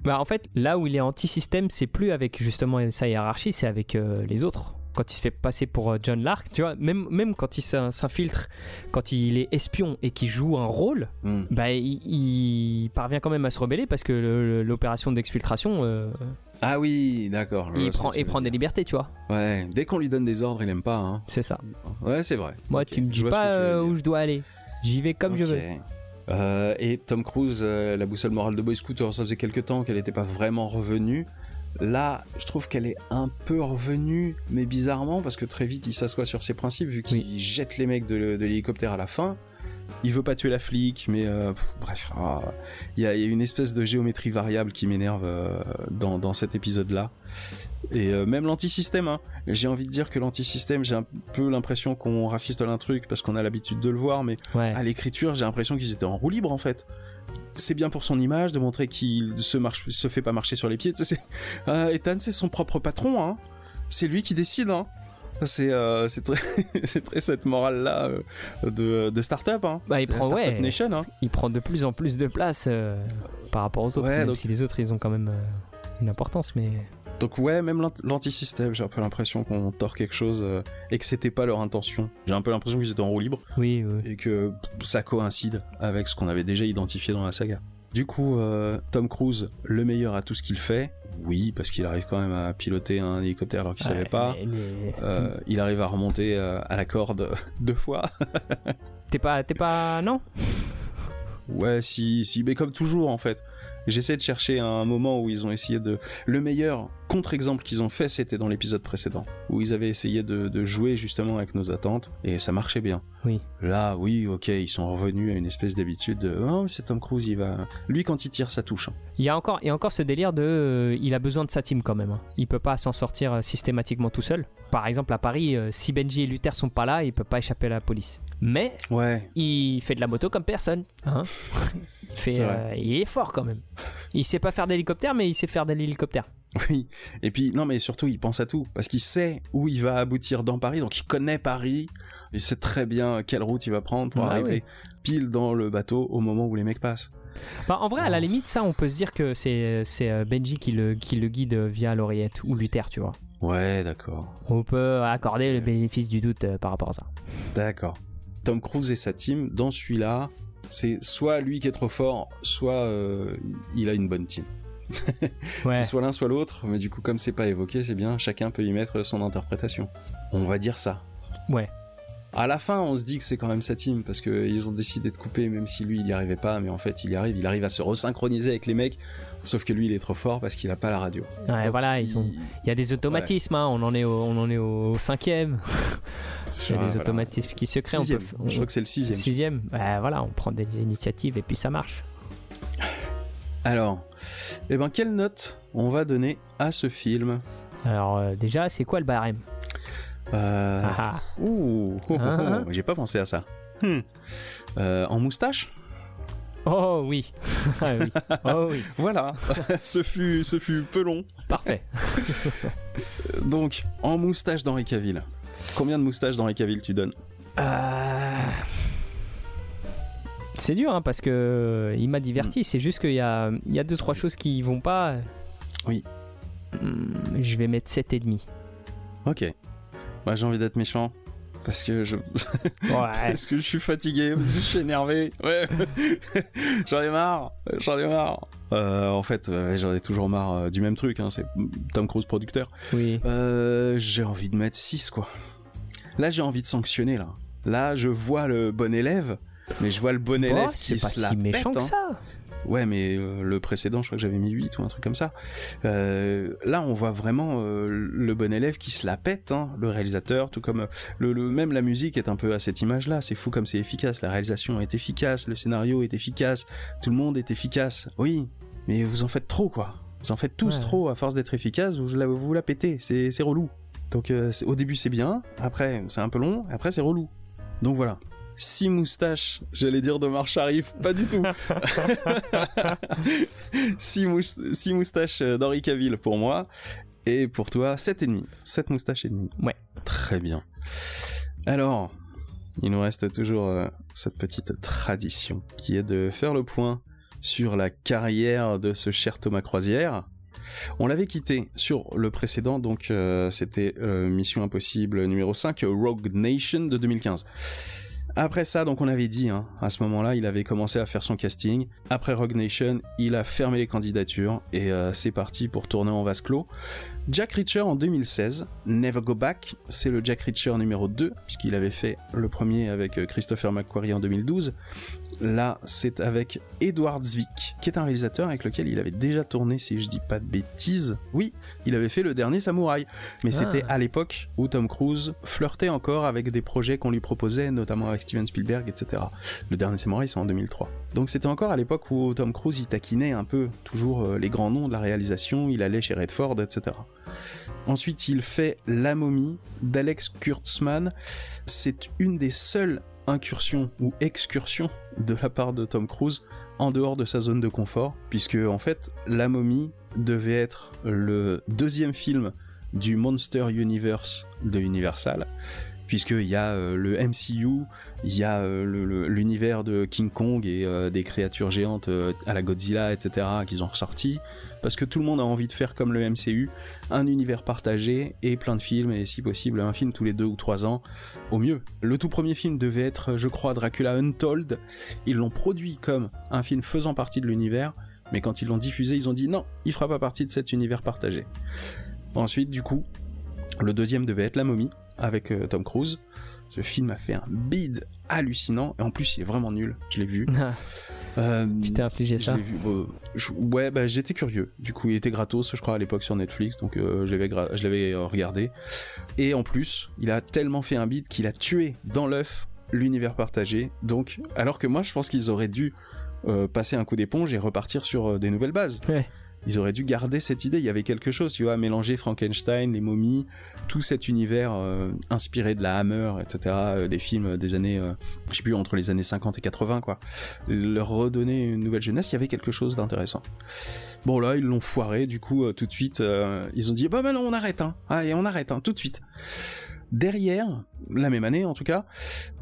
Bah en fait, là où il est anti-système, c'est plus avec justement sa hiérarchie, c'est avec euh, les autres. Quand il se fait passer pour euh, John Lark, tu vois, même, même quand il s'in- s'infiltre, quand il est espion et qu'il joue un rôle, bah il, il parvient quand même à se rebeller parce que l'opération d'exfiltration, euh, Ah oui, d'accord. il prend, veux prend des libertés, tu vois. Ouais, dès qu'on lui donne des ordres, il aime pas. Hein. C'est ça. Ouais, c'est vrai. Moi, Ok, tu me dis pas euh, où je dois aller. J'y vais comme je veux. Euh, et Tom Cruise, euh, la boussole morale de Boy Scooter, ça faisait quelques temps qu'elle n'était pas vraiment revenue. Là, je trouve qu'elle est un peu revenue, mais bizarrement, parce que très vite, il s'assoit sur ses principes, vu qu'il jette les mecs de, de l'hélicoptère à la fin. Il veut pas tuer la flic, mais euh, pff, bref, ah, il y, a, il y a une espèce de géométrie variable qui m'énerve euh, dans, dans cet épisode-là. Et euh, même l'antisystème, hein. j'ai envie de dire que l'antisystème, j'ai un peu l'impression qu'on rafistole un truc parce qu'on a l'habitude de le voir, mais Ouais. à l'écriture, j'ai l'impression qu'ils étaient en roue libre en fait. C'est bien pour son image de montrer qu'il se marche, se fait pas marcher sur les pieds. Euh, Ethan, c'est son propre patron, hein. C'est lui qui décide, hein. C'est euh, c'est très, cette morale là de, de start-up, hein. Bah, il prend, ouais, Nation, hein. il prend de plus en plus de place euh, par rapport aux autres. Ouais, même donc- si les autres, ils ont quand même euh, une importance, mais Donc ouais, même l'ant- l'antisystème, j'ai un peu l'impression qu'on tord quelque chose euh, et que c'était pas leur intention. J'ai un peu l'impression qu'ils étaient en roue libre. oui, oui. et que ça coïncide avec ce qu'on avait déjà identifié dans la saga. Du coup, euh, Tom Cruise, le meilleur à tout ce qu'il fait, oui, parce qu'il arrive quand même à piloter un hélicoptère alors qu'il Ouais, savait pas. mais- Euh, il arrive à remonter à la corde deux fois. T'es pas, t'es pas, non? Ouais, si, si, mais comme toujours en fait. J'essaie de chercher un moment où ils ont essayé de. Le meilleur contre-exemple qu'ils ont fait, c'était dans l'épisode précédent, où ils avaient essayé de, jouer justement avec nos attentes, et ça marchait bien. Oui. Là, oui, ok, ils sont revenus à une espèce d'habitude de. Oh, c'est Tom Cruise, il va. Lui, quand il tire, ça touche. Hein. Il y a encore, il y a encore ce délire de. Euh, il a besoin de sa team quand même. Hein. Il peut pas s'en sortir euh, systématiquement tout seul. Par exemple, à Paris, euh, si Benji et Luther sont pas là, il peut pas échapper à la police. Mais. Ouais. Il fait de la moto comme personne. Hein Euh, il, est fort quand même. Il sait pas faire d'hélicoptère, mais il sait faire de l'hélicoptère. Oui, et puis non, mais surtout il pense à tout parce qu'il sait où il va aboutir dans Paris, donc il connaît Paris, il sait très bien quelle route il va prendre pour arriver pile dans le bateau au moment où les mecs passent. Bah, en vrai, à la limite, ça, on peut se dire que c'est euh, Benji qui le, qui le guide via l'oreillette ou Luther, tu vois. Ouais, d'accord. On peut accorder le bénéfice du doute euh, par rapport à ça. D'accord. Tom Cruise et sa team, dans celui-là, c'est soit lui qui est trop fort, soit euh, il a une bonne team. c'est soit l'un, soit l'autre, mais du coup, comme c'est pas évoqué, c'est bien, chacun peut y mettre son interprétation. On va dire ça. Ouais. À la fin, on se dit que c'est quand même sa team parce qu'ils ont décidé de couper, même si lui il y arrivait pas, mais en fait il y arrive, il arrive à se resynchroniser avec les mecs, sauf que lui il est trop fort parce qu'il a pas la radio. Ouais, voilà, il... y a des automatismes, hein, on en est on en est au cinquième. Il y a des automatismes qui se créent. Je crois que c'est le sixième. Sixième. voilà, on prend des initiatives et puis ça marche. Alors, eh ben, quelle note on va donner à ce film? Alors, euh, déjà, c'est quoi le barème? Euh... Ah, ah. Ouh, oh, oh, ah, j'ai pas pensé à ça. Hmm. Euh, en moustache? Oh oui. oui. Oh oui. voilà, ce fut, ce fut peu long. Parfait. Donc, en moustache d'Henri Cavill. Combien de moustaches les cavilles tu donnes euh, C'est dur hein, parce que euh, il m'a diverti. Mm. C'est juste qu'il y a, il y a deux trois choses qui vont pas. Oui. Hmm, je vais mettre 7,5. Ok. Moi j'ai envie d'être méchant. Parce que je. parce que je suis fatigué, parce que je suis énervé. Ouais. j'en ai marre. J'en ai marre. Euh, en fait, j'en ai toujours marre du même truc. Hein, c'est Tom Cruise producteur. Oui. j'ai envie de mettre 6 quoi. Là, j'ai envie de sanctionner, là. Là, je vois le bon élève, mais je vois le bon élève qui se la si méchant que hein. Ouais, mais euh, le précédent, je crois que j'avais mis 8 ou un truc comme ça. Euh, là, on voit vraiment euh, le bon élève qui se la pète, hein, le réalisateur, tout comme le, même la musique est un peu à cette image-là. C'est fou comme c'est efficace. La réalisation est efficace, le scénario est efficace, tout le monde est efficace. Oui, mais vous en faites trop, quoi. Vous en faites tous trop à force d'être efficace. Vous la, vous la pétez. C'est relou. Donc euh, au début c'est bien, après c'est un peu long, après c'est relou. Donc voilà. Six moustaches, j'allais dire de Marche Sharif, pas du tout. six, moustaches d'Henri Cavill pour moi. Et pour toi, sept et demi. Sept moustaches et demi. Ouais. Très bien. Alors, il nous reste toujours euh, cette petite tradition qui est de faire le point sur la carrière de ce cher Thomas Croisière. On l'avait quitté sur le précédent, donc euh, c'était euh, Mission Impossible numéro 5, Rogue Nation de 2015. Après ça, donc on avait dit, hein, à ce moment-là, il avait commencé à faire son casting. Après Rogue Nation, il a fermé les candidatures et euh, c'est parti pour tourner en vase clos. Jack Reacher en 2016, Never Go Back, c'est le Jack Reacher numéro 2, puisqu'il avait fait le premier avec Christopher McQuarrie en 2012. Là, c'est avec Edward Zwick, qui est un réalisateur avec lequel il avait déjà tourné, si je dis pas de bêtises. Oui, il avait fait le dernier Samouraï. Mais ah. c'était à l'époque où Tom Cruise flirtait encore avec des projets qu'on lui proposait, notamment avec Steven Spielberg, etc. Le dernier Samouraï, c'est en 2003. Donc c'était encore à l'époque où Tom Cruise il taquinait un peu toujours euh, les grands noms de la réalisation, il allait chez Redford, etc. Ensuite, il fait La momie d'Alex Kurtzman. C'est une des seules incursion ou excursion de la part de Tom Cruise en dehors de sa zone de confort, puisque en fait, La momie devait être le deuxième film du Monster Universe de Universal, puisqu'il y a euh, le MCU, il y a euh, l'univers de King Kong et euh, des créatures géantes à la Godzilla, etc., qu'ils ont ressorti, parce que tout le monde a envie de faire comme le MCU, un univers partagé et plein de films, et si possible un film tous les deux ou trois ans, au mieux. Le tout premier film devait être, je crois, Dracula Untold, ils l'ont produit comme un film faisant partie de l'univers, mais quand ils l'ont diffusé, ils ont dit non, il fera pas partie de cet univers partagé. Ensuite, du coup, le deuxième devait être La momie, avec euh, Tom Cruise. Ce film a fait un bid hallucinant, et en plus il est vraiment nul, je l'ai vu. Euh, Tu t'es infligé ça vu, euh, je- ouais, bah, j'étais curieux. Du coup, il était gratos, je crois, à l'époque sur Netflix, donc euh, je l'avais regardé. Et en plus, il a tellement fait un beat qu'il a tué dans l'œuf l'univers partagé. Donc, alors que moi, je pense qu'ils auraient dû passer un coup d'éponge et repartir sur des nouvelles bases. Ouais. Ils auraient dû garder cette idée. Il y avait quelque chose, tu vois, mélanger Frankenstein, les momies, tout cet univers euh, inspiré de la Hammer, etc., euh, des films des années, euh, je sais plus, entre les années 50 et 80, quoi. Leur redonner une nouvelle jeunesse, il y avait quelque chose d'intéressant. Bon, là, ils l'ont foiré, du coup, euh, tout de suite, ils ont dit, bah, bah non, on arrête, hein. Allez, on arrête, hein, tout de suite. Derrière, la même année en tout cas,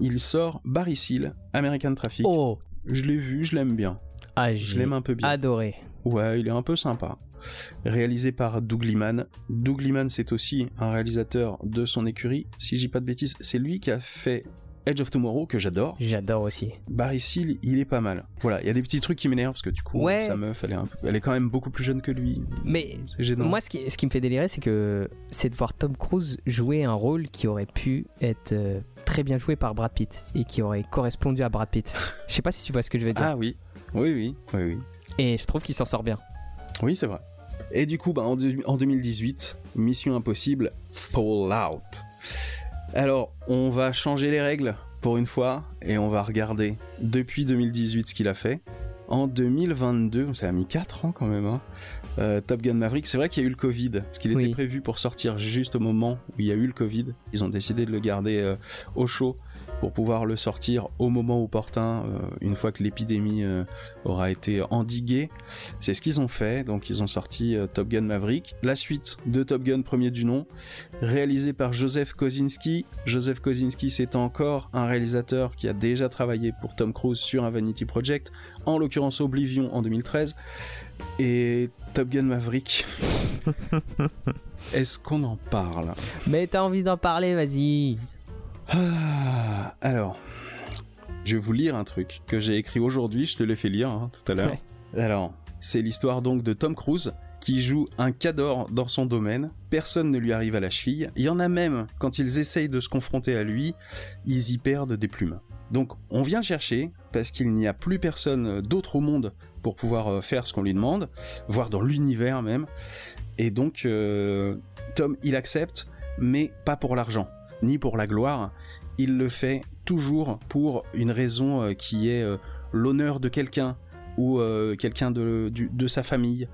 il sort Barry Seal, American Traffic. Oh Je l'ai vu, je l'aime bien. Ah, Je l'aime un peu bien. adoré. Ouais, il est un peu sympa. Réalisé par Doug Liman. Doug Liman, c'est aussi un réalisateur de son écurie. Si je dis pas de bêtises, c'est lui qui a fait Edge of Tomorrow, que j'adore. J'adore aussi. Barry Seal, il est pas mal. Voilà, il y a des petits trucs qui m'énervent parce que du coup, Ouais. sa meuf, elle est, un peu- elle est quand même beaucoup plus jeune que lui. Mais gênant. moi, ce qui, ce qui me fait délirer, c'est que c'est de voir Tom Cruise jouer un rôle qui aurait pu être euh, très bien joué par Brad Pitt et qui aurait correspondu à Brad Pitt. Je sais pas si tu vois ce que je veux dire. ah oui, oui, oui, oui, oui. Et je trouve qu'il s'en sort bien. Oui, c'est vrai. Et du coup, bah, en, en 2018, Mission Impossible Fallout. Alors, on va changer les règles pour une fois et on va regarder depuis 2018 ce qu'il a fait. En 2022, ça a mis 4 ans quand même, hein, euh, Top Gun Maverick, c'est vrai qu'il y a eu le Covid, parce qu'il était prévu pour sortir juste au moment où il y a eu le Covid. Ils ont décidé de le garder euh, au chaud pour pouvoir le sortir au moment opportun, euh, une fois que l'épidémie euh, aura été endiguée. C'est ce qu'ils ont fait, donc ils ont sorti euh, Top Gun Maverick. La suite de Top Gun premier du nom, réalisé par Joseph Kosinski. Joseph Kosinski, c'est encore un réalisateur qui a déjà travaillé pour Tom Cruise sur un Vanity Project, en l'occurrence Oblivion en 2013. Et Top Gun Maverick, est-ce qu'on en parle? Mais t'as envie d'en parler, vas-y. Ah, Alors, je vais vous lire un truc que j'ai écrit aujourd'hui, je te l'ai fait lire hein, tout à l'heure. Ouais. Alors, c'est l'histoire donc de Tom Cruise qui joue un cador dans son domaine, personne ne lui arrive à la cheville, il y en a même, quand ils essayent de se confronter à lui, ils y perdent des plumes. Donc on vient le chercher parce qu'il n'y a plus personne d'autre au monde pour pouvoir euh, faire ce qu'on lui demande, voire dans l'univers même. Et donc euh, Tom il accepte, mais pas pour l'argent, ni pour la gloire. Il le fait toujours pour une raison euh, qui est euh, l'honneur de quelqu'un ou euh, quelqu'un de, de sa famille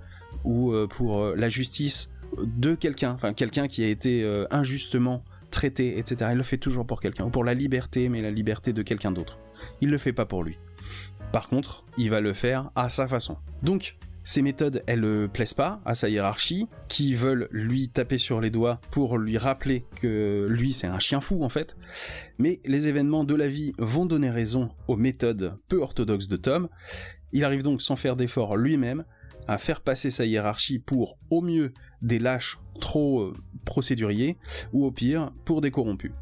ou pour la justice de quelqu'un, enfin quelqu'un qui a été injustement traité, etc. Il le fait toujours pour quelqu'un, ou pour la liberté, mais la liberté de quelqu'un d'autre. Il le fait pas pour lui. Par contre, il va le faire à sa façon. Donc, ces méthodes, elles ne plaisent pas à sa hiérarchie, qui veulent lui taper sur les doigts pour lui rappeler que lui, c'est un chien fou en fait. Mais les événements de la vie vont donner raison aux méthodes peu orthodoxes de Tom. Il arrive donc sans faire d'effort lui-même à faire passer sa hiérarchie pour, au mieux, des lâches trop euh, procéduriers, ou au pire, pour des corrompus.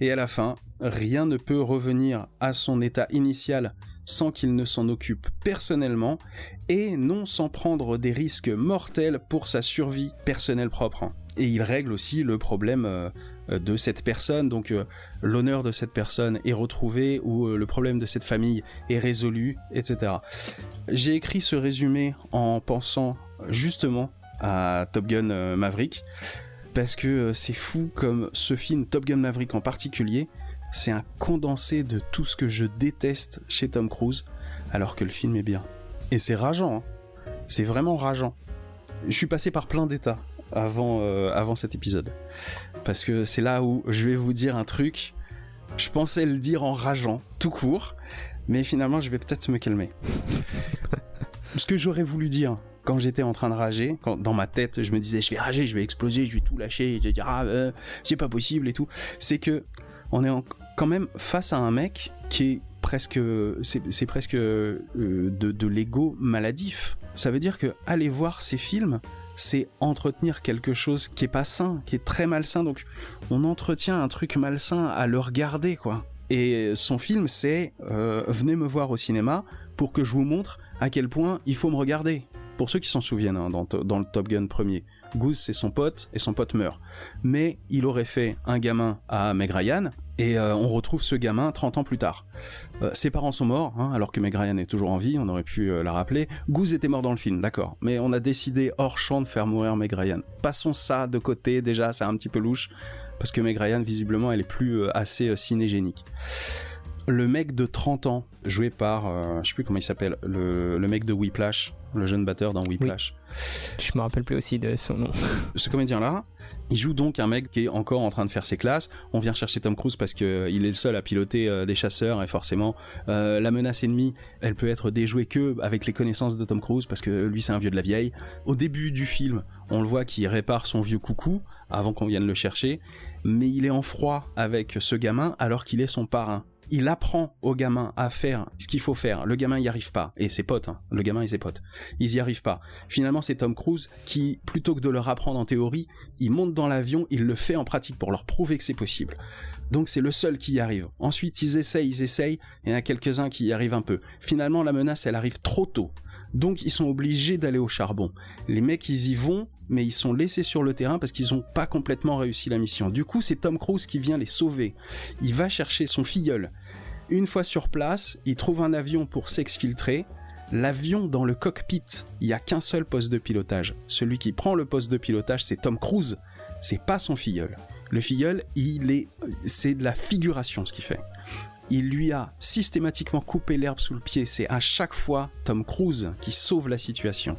Et à la fin, rien ne peut revenir à son état initial sans qu'il ne s'en occupe personnellement, et non sans prendre des risques mortels pour sa survie personnelle propre. Et il règle aussi le problème euh, de cette personne, donc euh, l'honneur de cette personne est retrouvé, ou euh, le problème de cette famille est résolu, etc. J'ai écrit ce résumé en pensant justement à Top Gun Maverick, parce que c'est fou comme ce film Top Gun Maverick en particulier, c'est un condensé de tout ce que je déteste chez Tom Cruise, alors que le film est bien. Et c'est rageant, hein. c'est vraiment rageant. Je suis passé par plein d'états avant, euh, avant cet épisode, parce que c'est là où je vais vous dire un truc, je pensais le dire en rageant, tout court, mais finalement je vais peut-être me calmer. ce que j'aurais voulu dire quand j'étais en train de rager, quand dans ma tête je me disais je vais rager, je vais exploser, je vais tout lâcher, je vais dire ah euh, c'est pas possible et tout, c'est que on est en- quand même face à un mec qui est presque c'est presque euh, de, de l'ego maladif. Ça veut dire que aller voir ces films, c'est entretenir quelque chose qui est pas sain, qui est très malsain. Donc on entretient un truc malsain à le regarder quoi. Et son film c'est euh, venez me voir au cinéma pour que je vous montre à quel point il faut me regarder. Pour ceux qui s'en souviennent hein, dans, dans le Top Gun premier, Goose c'est son pote et son pote meurt. Mais il aurait fait un gamin à Meg Ryan, Et euh, on retrouve ce gamin 30 ans plus tard. Euh, ses parents sont morts, hein, alors que Meg Ryan est toujours en vie, on aurait pu euh, la rappeler. Goose était mort dans le film, d'accord. Mais on a décidé hors champ de faire mourir Meg Ryan. Passons ça de côté, déjà, c'est un petit peu louche, parce que Meg Ryan, visiblement, elle est plus assez cinégénique. Le mec de 30 ans, joué par, je sais plus comment il s'appelle, le, le mec de Whiplash, le jeune batteur dans Whiplash. Je me rappelle plus aussi de son nom. Ce comédien-là, il joue donc un mec qui est encore en train de faire ses classes. On vient chercher Tom Cruise parce qu'il est le seul à piloter euh, des chasseurs et forcément euh, la menace ennemie, elle peut être déjouée que avec les connaissances de Tom Cruise parce que lui c'est un vieux de la vieille. Au début du film, on le voit qu'il répare son vieux coucou avant qu'on vienne le chercher, mais il est en froid avec ce gamin alors qu'il est son parrain il apprend au gamin à faire ce qu'il faut faire. Le gamin y arrive pas. Et ses potes, hein. le gamin et ses potes. Ils y arrivent pas. Finalement, c'est Tom Cruise qui, plutôt que de leur apprendre en théorie, il monte dans l'avion, il le fait en pratique pour leur prouver que c'est possible. Donc c'est le seul qui y arrive. Ensuite, ils essayent, ils essayent, et il y en a quelques-uns qui y arrivent un peu. Finalement, la menace, elle arrive trop tôt. Donc ils sont obligés d'aller au charbon. Les mecs, ils y vont, mais ils sont laissés sur le terrain parce qu'ils n'ont pas complètement réussi la mission. Du coup, c'est Tom Cruise qui vient les sauver. Il va chercher son filleul. Une fois sur place, il trouve un avion pour s'exfiltrer. L'avion dans le cockpit, il n'y a qu'un seul poste de pilotage. Celui qui prend le poste de pilotage, c'est Tom Cruise. C'est pas son filleul. Le filleul, il est, c'est de la figuration ce qu'il fait. Il lui a systématiquement coupé l'herbe sous le pied. C'est à chaque fois Tom Cruise qui sauve la situation.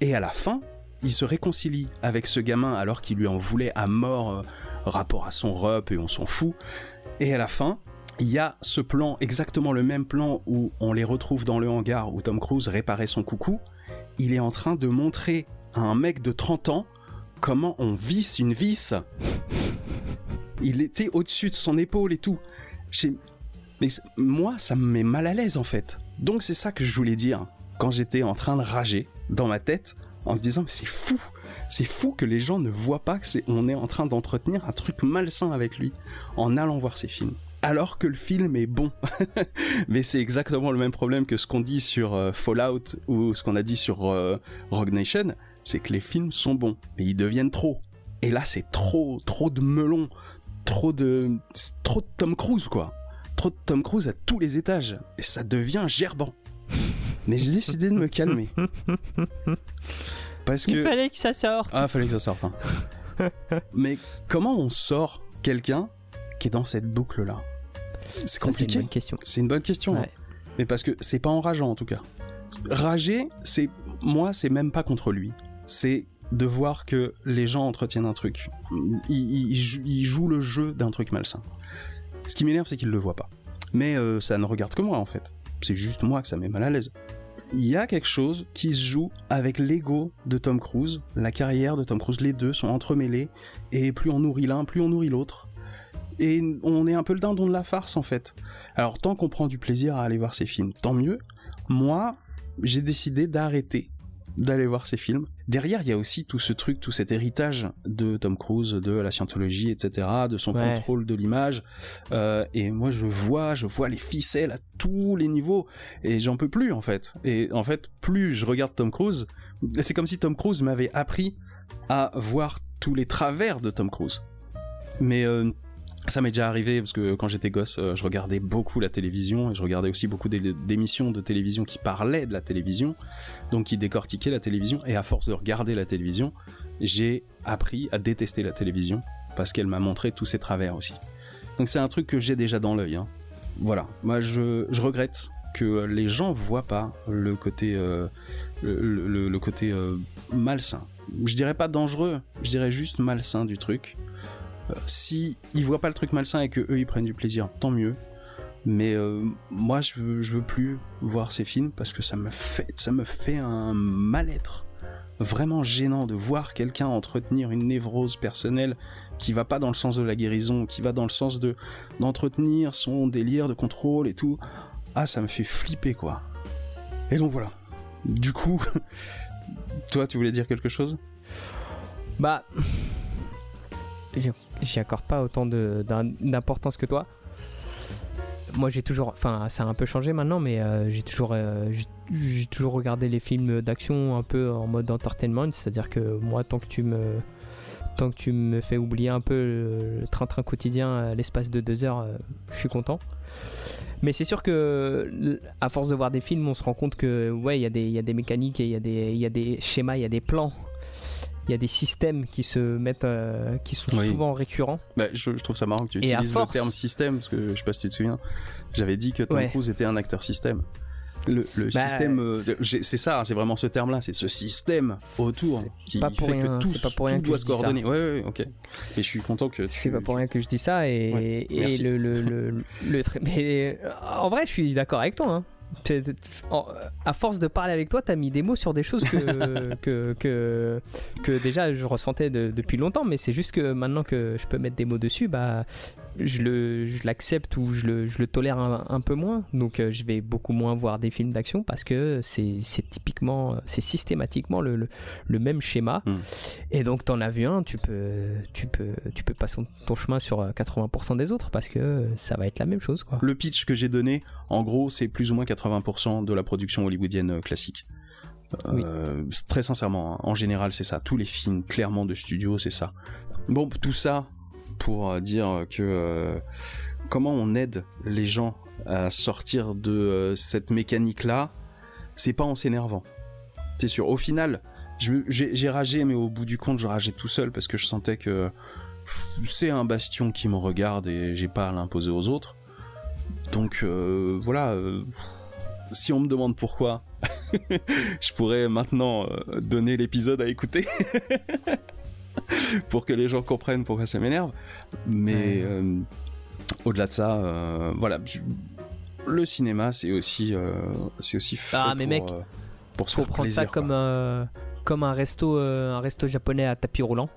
Et à la fin, il se réconcilie avec ce gamin alors qu'il lui en voulait à mort euh, rapport à son rep et on s'en fout. Et à la fin, il y a ce plan, exactement le même plan où on les retrouve dans le hangar où Tom Cruise réparait son coucou. Il est en train de montrer à un mec de 30 ans comment on visse une vis. Il était au-dessus de son épaule et tout. Mais moi, ça me met mal à l'aise en fait. Donc c'est ça que je voulais dire quand j'étais en train de rager dans ma tête en me disant mais c'est fou, c'est fou que les gens ne voient pas que on est en train d'entretenir un truc malsain avec lui en allant voir ces films alors que le film est bon. Mais c'est exactement le même problème que ce qu'on dit sur euh, Fallout ou ce qu'on a dit sur euh, Rogue Nation, c'est que les films sont bons, mais ils deviennent trop. Et là, c'est trop, trop de melon, trop de, trop de Tom Cruise, quoi. Trop de Tom Cruise à tous les étages, et ça devient gerbant. Mais j'ai décidé de me calmer. Parce que... Il fallait que ça sorte. Ah, il fallait que ça sorte. Hein. Mais comment on sort quelqu'un qui est dans cette boucle-là? C'est compliqué. C'est une bonne question. C'est une bonne question. Hein. Mais parce que c'est pas enrageant en tout cas. Rager, c'est moi, c'est même pas contre lui. C'est de voir que les gens entretiennent un truc. Ils, jouent le jeu d'un truc malsain. Ce qui m'énerve, c'est qu'ils le voient pas. Mais euh, ça ne regarde que moi en fait. C'est juste moi que ça met mal à l'aise. Il y a quelque chose qui se joue avec l'ego de Tom Cruise, la carrière de Tom Cruise. Les deux sont entremêlés et plus on nourrit l'un, plus on nourrit l'autre et on est un peu le dindon de la farce en fait. Alors tant qu'on prend du plaisir à aller voir ces films, tant mieux. Moi, j'ai décidé d'arrêter d'aller voir ces films. Derrière, il y a aussi tout ce truc, tout cet héritage de Tom Cruise, de la scientologie, etc., de son contrôle de l'image. Euh, et moi, je vois, je vois les ficelles à tous les niveaux, et j'en peux plus en fait. Et en fait, plus je regarde Tom Cruise, c'est comme si Tom Cruise m'avait appris à voir tous les travers de Tom Cruise. Mais euh, ça m'est déjà arrivé parce que quand j'étais gosse, euh, je regardais beaucoup la télévision et je regardais aussi beaucoup d'émissions de télévision qui parlaient de la télévision, donc qui décortiquaient la télévision. Et à force de regarder la télévision, j'ai appris à détester la télévision parce qu'elle m'a montré tous ses travers aussi. Donc c'est un truc que j'ai déjà dans l'œil. Hein. Voilà, moi je, regrette que les gens voient pas le côté, euh, le, côté euh, malsain. Je dirais pas dangereux, je dirais juste malsain du truc si ils voient pas le truc malsain et que eux ils prennent du plaisir, tant mieux. Mais euh, moi je veux, plus voir ces films parce que ça me fait, ça me fait un mal-être vraiment gênant de voir quelqu'un entretenir une névrose personnelle qui va pas dans le sens de la guérison, qui va dans le sens de d'entretenir son délire de contrôle et tout. Ah, ça me fait flipper quoi. Et donc voilà. Du coup, toi, tu voulais dire quelque chose? Bah, j'y accorde pas autant d'importance que toi. Moi, j'ai toujours, enfin, ça a un peu changé maintenant, mais euh, j'ai toujours, euh, toujours regardé les films d'action un peu en mode entertainment, c'est-à-dire que moi, tant que tu me, tant que tu me fais oublier un peu le train-train quotidien à l'espace de deux heures, euh, je suis content. Mais c'est sûr que, à force de voir des films, on se rend compte que, ouais, il y, y a des mécaniques et il y, y a des schémas, il y a des plans, il y a des systèmes qui se mettent, euh, qui sont Oui. souvent récurrents. Bah, je, je trouve ça marrant que tu Et utilises force- le terme système, parce que je sais pas si tu te souviens, j'avais dit que Tom Ouais. Cruise était un acteur système. Le, le Bah, système, euh, c'est ça, c'est vraiment ce terme-là, c'est ce système autour qui pas fait pour rien, que tout, c'est pas pour rien tout que doit se coordonner. Ouais, ouais, ok. Et je suis content que. C'est pas pour rien que je dis ça et, Ouais, et le, le, le, mais euh, en vrai je suis d'accord avec toi hein. À force de parler avec toi t'as mis des mots sur des choses que, que, que, que déjà je ressentais de- depuis longtemps mais c'est juste que maintenant que je peux mettre des mots dessus bah je le je l'accepte ou je le, je le tolère un, un peu moins donc euh, je vais beaucoup moins voir des films d'action parce que c'est typiquement c'est systématiquement le, le, le même schéma Mm. et donc t'en as vu un tu peux tu peux tu peux passer ton chemin sur euh, 80% des autres parce que ça va être la même chose quoi Le pitch que j'ai donné, en gros, c'est plus ou moins 80% de la production hollywoodienne euh, classique. Euh, Très sincèrement, hein, en général, c'est ça. Tous les films, clairement, de studio, c'est ça. Bon, tout ça pour euh, dire que euh, comment on aide les gens à sortir de euh, cette mécanique-là, c'est pas en s'énervant. C'est sûr. Au final, j'ai ragé, mais au bout du compte, je rageais tout seul parce que je sentais que c'est un bastion qui me regarde et j'ai pas à l'imposer aux autres. Donc voilà, si on me demande pourquoi, je pourrais maintenant donner l'épisode à écouter pour que les gens comprennent pourquoi ça m'énerve. Mais Ouais. euh, au-delà de ça, euh, voilà, le cinéma c'est aussi, euh, c'est aussi fait Ah, mais pour, mec, pour se faut faire prendre plaisir. ça comme quoi. comme un resto un resto japonais à tapis roulant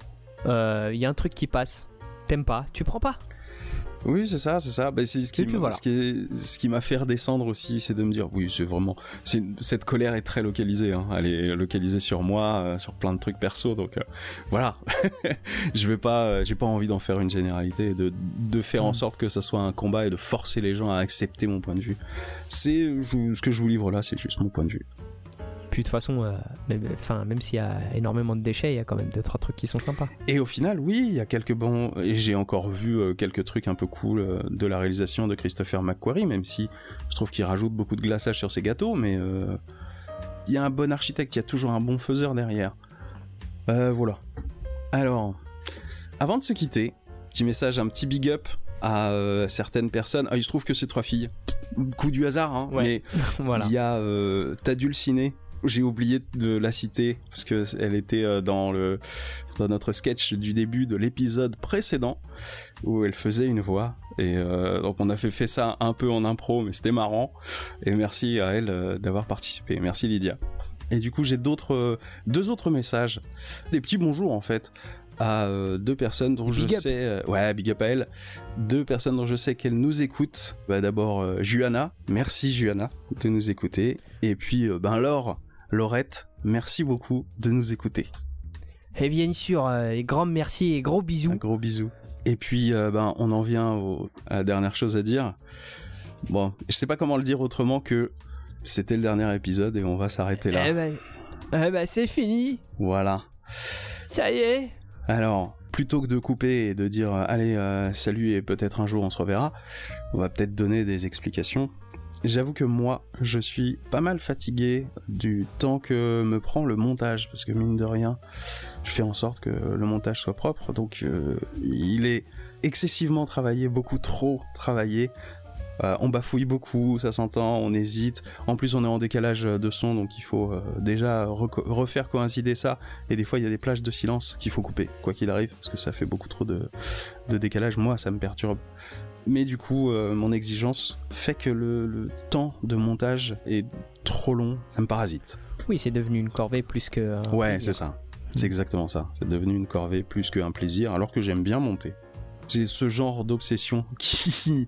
il y a un truc qui passe t'aimes pas tu prends pas Oui, c'est ça, c'est ça. Bah, c'est ce qui, m'a- voilà. ce qui, est- ce qui m'a fait redescendre aussi, c'est de me dire, oui, c'est vraiment, c'est cette colère est très localisée. hein. Elle est localisée sur moi, euh, sur plein de trucs perso. Donc euh, voilà, je vais pas, euh, j'ai pas envie d'en faire une généralité, de, de faire en Mm. sorte que ça soit un combat et de forcer les gens à accepter mon point de vue. C'est ce que je vous livre là, c'est juste mon point de vue. Puis de toute façon euh, même enfin même s'il y a énormément de déchets il y a quand même deux trois trucs qui sont sympas Et au final, oui, il y a quelques bons. Et j'ai encore vu euh, quelques trucs un peu cool euh, de la réalisation de Christopher McQuarrie, même si je trouve qu'il rajoute beaucoup de glaçage sur ses gâteaux, mais il y a un bon architecte, il y a toujours un bon faiseur derrière. Voilà. Alors, avant de se quitter, petit message, un petit big up à certaines personnes. Ah, il se trouve que c'est trois filles. Coup du hasard, hein, Ouais. mais voilà il y a Tadulciné. J'ai oublié de la citer parce que elle était euh, dans le dans notre sketch du début de l'épisode précédent où elle faisait une voix et euh, donc on a fait, fait ça un peu en impro mais c'était marrant et merci à elle euh, d'avoir participé. Merci Lydia. Et du coup j'ai d'autres deux autres messages, des petits bonjours en fait à deux personnes dont Big je up. sais ouais big up à elle deux personnes dont je sais qu'elles nous écoutent. Bah, D'abord, euh, Juana. Merci, Juana, de nous écouter. Et puis, euh, ben, Laure, Laurette, merci beaucoup de nous écouter. et bien sûr euh, et grand merci et gros Un bisous gros bisou. Et puis, euh, ben, on en vient au- à la dernière chose à dire. Bon, je sais pas comment le dire autrement que c'était le dernier épisode et on va s'arrêter là. eh ben, eh ben, c'est fini Voilà. ça y est Alors, plutôt que de couper et de dire euh, allez, euh, salut et peut-être un jour on se reverra, on va peut-être donner des explications. J'avoue que moi, je suis pas mal fatigué du temps que me prend le montage, parce que mine de rien, je fais en sorte que le montage soit propre, donc euh, il est excessivement travaillé, beaucoup trop travaillé. Euh, on bafouille beaucoup, ça s'entend, on hésite. En plus, on est en décalage de son, donc il faut euh, déjà refaire coïncider ça et des fois, il y a des plages de silence qu'il faut couper, quoi qu'il arrive, parce que ça fait beaucoup trop de décalage. Moi, ça me perturbe. Mais du coup, euh, mon exigence fait que le, le temps de montage est trop long. Ça me parasite. oui c'est devenu une corvée plus que un Ouais, plaisir. c'est ça. C'est exactement ça. C'est devenu une corvée plus qu'un plaisir, alors que j'aime bien monter. C'est ce genre d'obsession qui,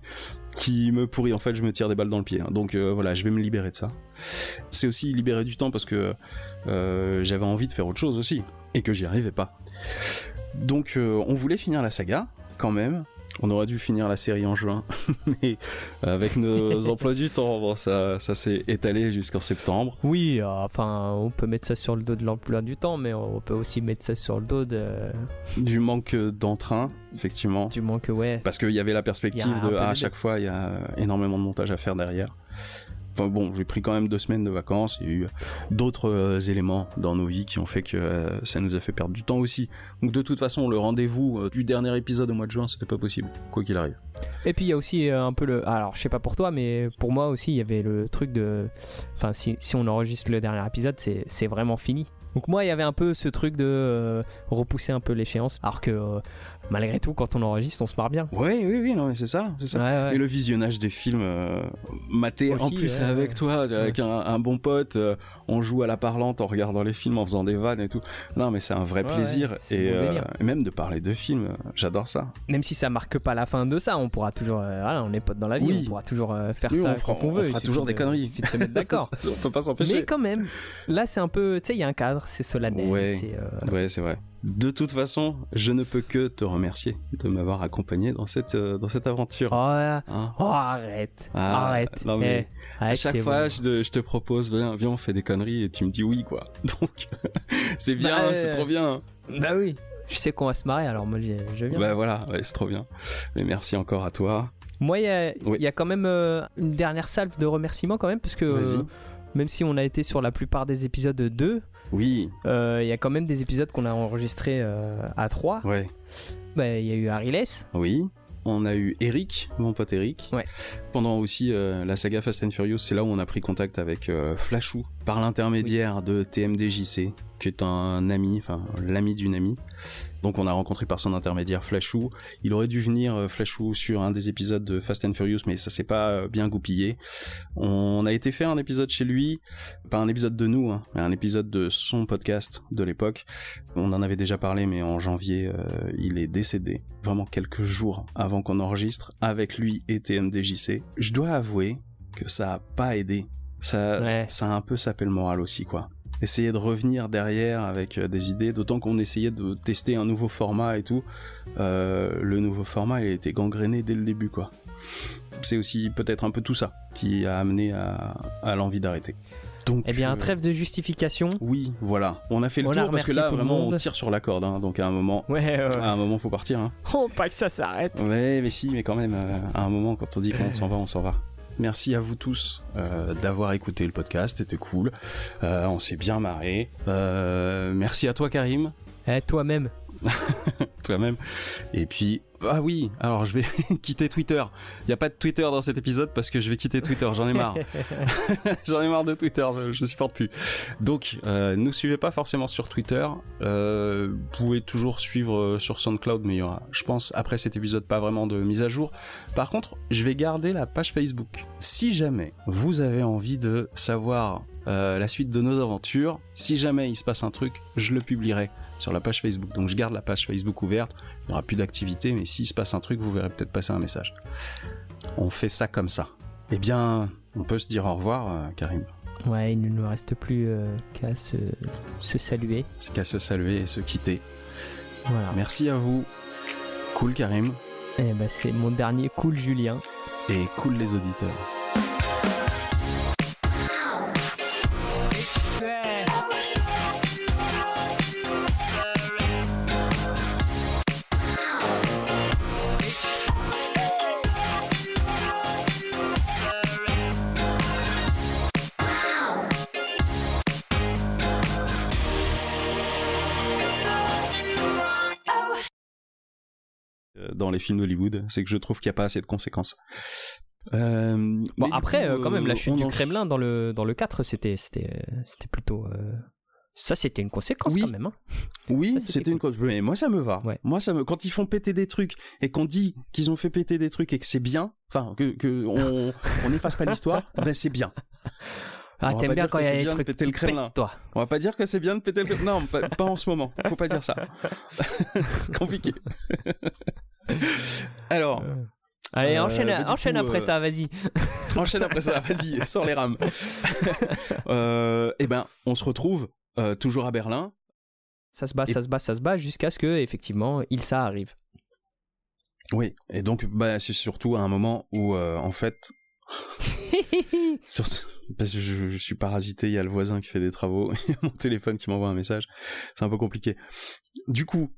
qui me pourrit. En fait, je me tire des balles dans le pied. hein. Donc euh, voilà, je vais me libérer de ça. C'est aussi libérer du temps parce que euh, j'avais envie de faire autre chose aussi et que j'y arrivais pas. Donc euh, on voulait finir la saga quand même. On aurait dû finir la série en juin, mais avec nos emplois du temps, bon, ça, ça s'est étalé jusqu'en septembre. Oui, euh, enfin, on peut mettre ça sur le dos de l'emploi du temps, mais on peut aussi mettre ça sur le dos de... Du manque d'entrain, effectivement. Du manque, ouais. Parce qu'il y avait la perspective de ah, à chaque fois il y a énormément de montage à faire derrière. Enfin bon, j'ai pris quand même deux semaines de vacances. Il y a eu d'autres euh, éléments dans nos vies qui ont fait que euh, ça nous a fait perdre du temps aussi. Donc de toute façon, le rendez-vous euh, du dernier épisode au mois de juin, c'était pas possible, quoi qu'il arrive. Et puis il y a aussi un peu le. Alors je sais pas pour toi, mais pour moi aussi, il y avait le truc de. Enfin, si, on enregistre le dernier épisode, c'est vraiment fini. Donc moi, il y avait un peu ce truc de repousser un peu l'échéance. Alors que malgré tout, quand on enregistre, on se marre bien. Oui, oui, oui, non, mais c'est ça, c'est ça. Ouais, ouais. Et le visionnage des films euh, maté en plus ouais, avec toi, avec un, un bon pote, euh, on joue à la parlante en regardant les films, en faisant des vannes et tout. Non, mais c'est un vrai plaisir. et, euh, même de parler de films, j'adore ça. Même si ça marque pas la fin de ça, on pourra toujours. euh, voilà, on est potes dans la vie, Oui. on pourra toujours faire Oui, ça on fera- quand on on veut. fera il suffit toujours des de- conneries. Il suffit de se mettre d'accord. on peut pas s'empêcher. Mais quand même, là c'est un peu, tu sais, il y a un cadre, c'est solennel. Ouais, c'est vrai. De toute façon, je ne peux que te remercier de m'avoir accompagné dans cette, euh, dans cette aventure. Oh, Hein oh, arrête, Ah, arrête. non, mais Eh, à chaque fois, bon. je, te, je te propose, viens, viens, on fait des conneries et tu me dis oui, quoi. Donc, c'est bien, Bah, c'est euh, trop bien. Bah oui, je sais qu'on va se marrer, alors moi je, viens. Bah voilà, ouais, c'est trop bien. Mais merci encore à toi. Moi, il y a, Oui. y a quand même euh, une dernière salve de remerciements quand même, parce que euh, même si on a été sur la plupart des épisodes 2, Oui, euh, il y a quand même des épisodes qu'on a enregistrés euh, à 3. ouais, Bah, Il y a eu Ariles, oui. On a eu Eric, mon pote Eric. Ouais. Pendant aussi euh, la saga Fast and Furious, c'est là où on a pris contact avec euh, Flashou par l'intermédiaire de TMDJC, qui est un ami, enfin l'ami d'une amie. Donc on a rencontré par son intermédiaire Flashou. Il aurait dû venir euh, Flashou sur un des épisodes de Fast and Furious, mais ça s'est pas euh, bien goupillé. On a été faire un épisode chez lui, pas un épisode de nous, hein, mais un épisode de son podcast de l'époque. On en avait déjà parlé, mais en janvier, euh, il est décédé. Vraiment quelques jours avant qu'on enregistre avec lui et TMDJC. Je dois avouer que ça a pas aidé. Ça, Ouais. ça a un peu sapé le moral aussi, quoi. Essayer de revenir derrière avec euh, des idées, d'autant qu'on essayait de tester un nouveau format et tout. Euh, le nouveau format, il a été gangréné dès le début, quoi. C'est aussi peut-être un peu tout ça qui a amené à, à l'envie d'arrêter. Donc, eh bien, euh, trêve de justification. oui, voilà. On a fait le On tour parce que là, vraiment, on tire sur la corde. hein. donc à un moment, Ouais, ouais, ouais. à un moment, faut partir. Hein. Oh, pas que ça s'arrête. Ouais, mais si, mais quand même, euh, à un moment, quand on dit qu'on s'en va, on s'en va. Merci à vous tous euh, d'avoir écouté le podcast, c'était cool. Euh, on s'est bien marré. Euh, merci à toi, Karim, Eh, toi-même. toi-même. Et puis, ah oui, alors je vais quitter Twitter. Il n'y a pas de Twitter dans cet épisode parce que je vais quitter Twitter, j'en ai marre. J'en ai marre de Twitter, je, supporte plus. Donc, euh, nous suivez pas forcément sur Twitter. Euh, vous pouvez toujours suivre euh, sur SoundCloud, mais il y aura, je pense, après cet épisode, pas vraiment de mise à jour. Par contre, je vais garder la page Facebook. Si jamais vous avez envie de savoir euh, la suite de nos aventures, si jamais il se passe un truc, je le publierai sur la page Facebook. Donc je garde la page Facebook ouverte. Il n'y aura plus d'activité, mais s'il se passe un truc, vous verrez peut-être passer un message. On fait ça comme ça. Eh bien, on peut se dire au revoir, euh, Karim. Ouais, il ne nous reste plus euh, qu'à se, se saluer. C'est qu'à se saluer et se quitter. Voilà. Merci à vous. Cool, Karim. Eh ben, c'est mon dernier cool, Julien. Et cool, les auditeurs. Les films d'Hollywood, c'est que je trouve qu'il n'y a pas assez de conséquences. Euh, Bon, après, coup, euh, quand même, la chute du en- Kremlin dans le, dans le 4, c'était, c'était, euh, c'était plutôt. euh, Ça, c'était une conséquence Oui. quand même. hein. Oui, c'était une cause. Mais moi, ça me va. Ouais. Moi, ça me. Quand ils font péter des trucs et qu'on dit qu'ils ont fait péter des trucs et que c'est bien, enfin que, que on, on efface pas l'histoire, ben c'est bien. Ah, On va t'aimes pas bien dire quand que il y a c'est des bien de trucs péter qui le Kremlin. toi. On va pas dire que c'est bien de péter le. Non, pas, pas en ce moment. Faut pas dire ça. Compliqué. Alors, Allez, Euh, enchaîne, bah, enchaîne coup, après euh, ça, vas-y. enchaîne après ça. Vas-y, sors les rames. euh, eh ben, on se retrouve euh, toujours à Berlin. Ça se bat, Et- ça se bat, ça se bat, jusqu'à ce que, effectivement, Ilsa arrive. Oui, et donc bah, c'est surtout à un moment où, euh, en fait, surtout, parce que je, je suis parasité, il y a le voisin qui fait des travaux, il y a mon téléphone qui m'envoie un message, c'est un peu compliqué. Du coup, euh,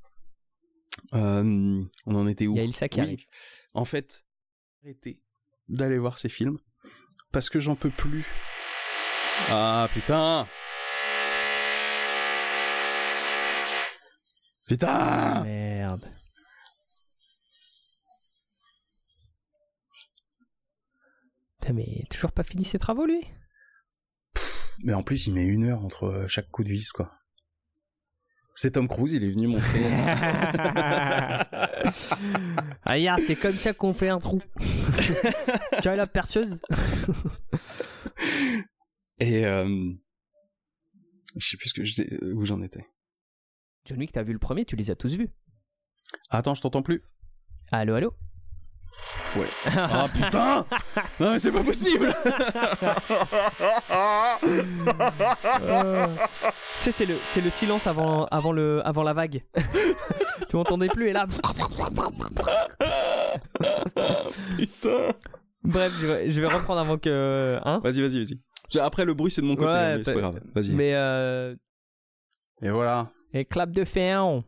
on en était où? Il y a Ilsa qui Oui. arrive. En fait, arrêtez d'aller voir ces films parce que j'en peux plus. Ah putain Putain Merde. Putain, mais toujours pas fini ses travaux, lui? Mais en plus, il met une heure entre euh, chaque coup de vis, quoi. C'est Tom Cruise, il est venu montrer. Ah, regarde, c'est comme ça qu'on fait un trou. tu as la perceuse Et euh, je sais plus ce que je dis- où j'en étais. John Wick, t'as vu le premier, tu les as tous vus. Attends, je t'entends plus. Allô, allô? Ouais. Ah putain Non mais c'est pas possible Tu sais, c'est le, c'est le silence avant, avant, le, avant la vague. tu m'entendais plus et là. Putain Bref, je vais, je vais reprendre avant que. Hein Vas-y, vas-y, vas-y. Après, le bruit, c'est de mon côté, Ouais, hein, mais c'est pas grave. Vas-y. Mais. Euh, Et voilà. et clap de ferme.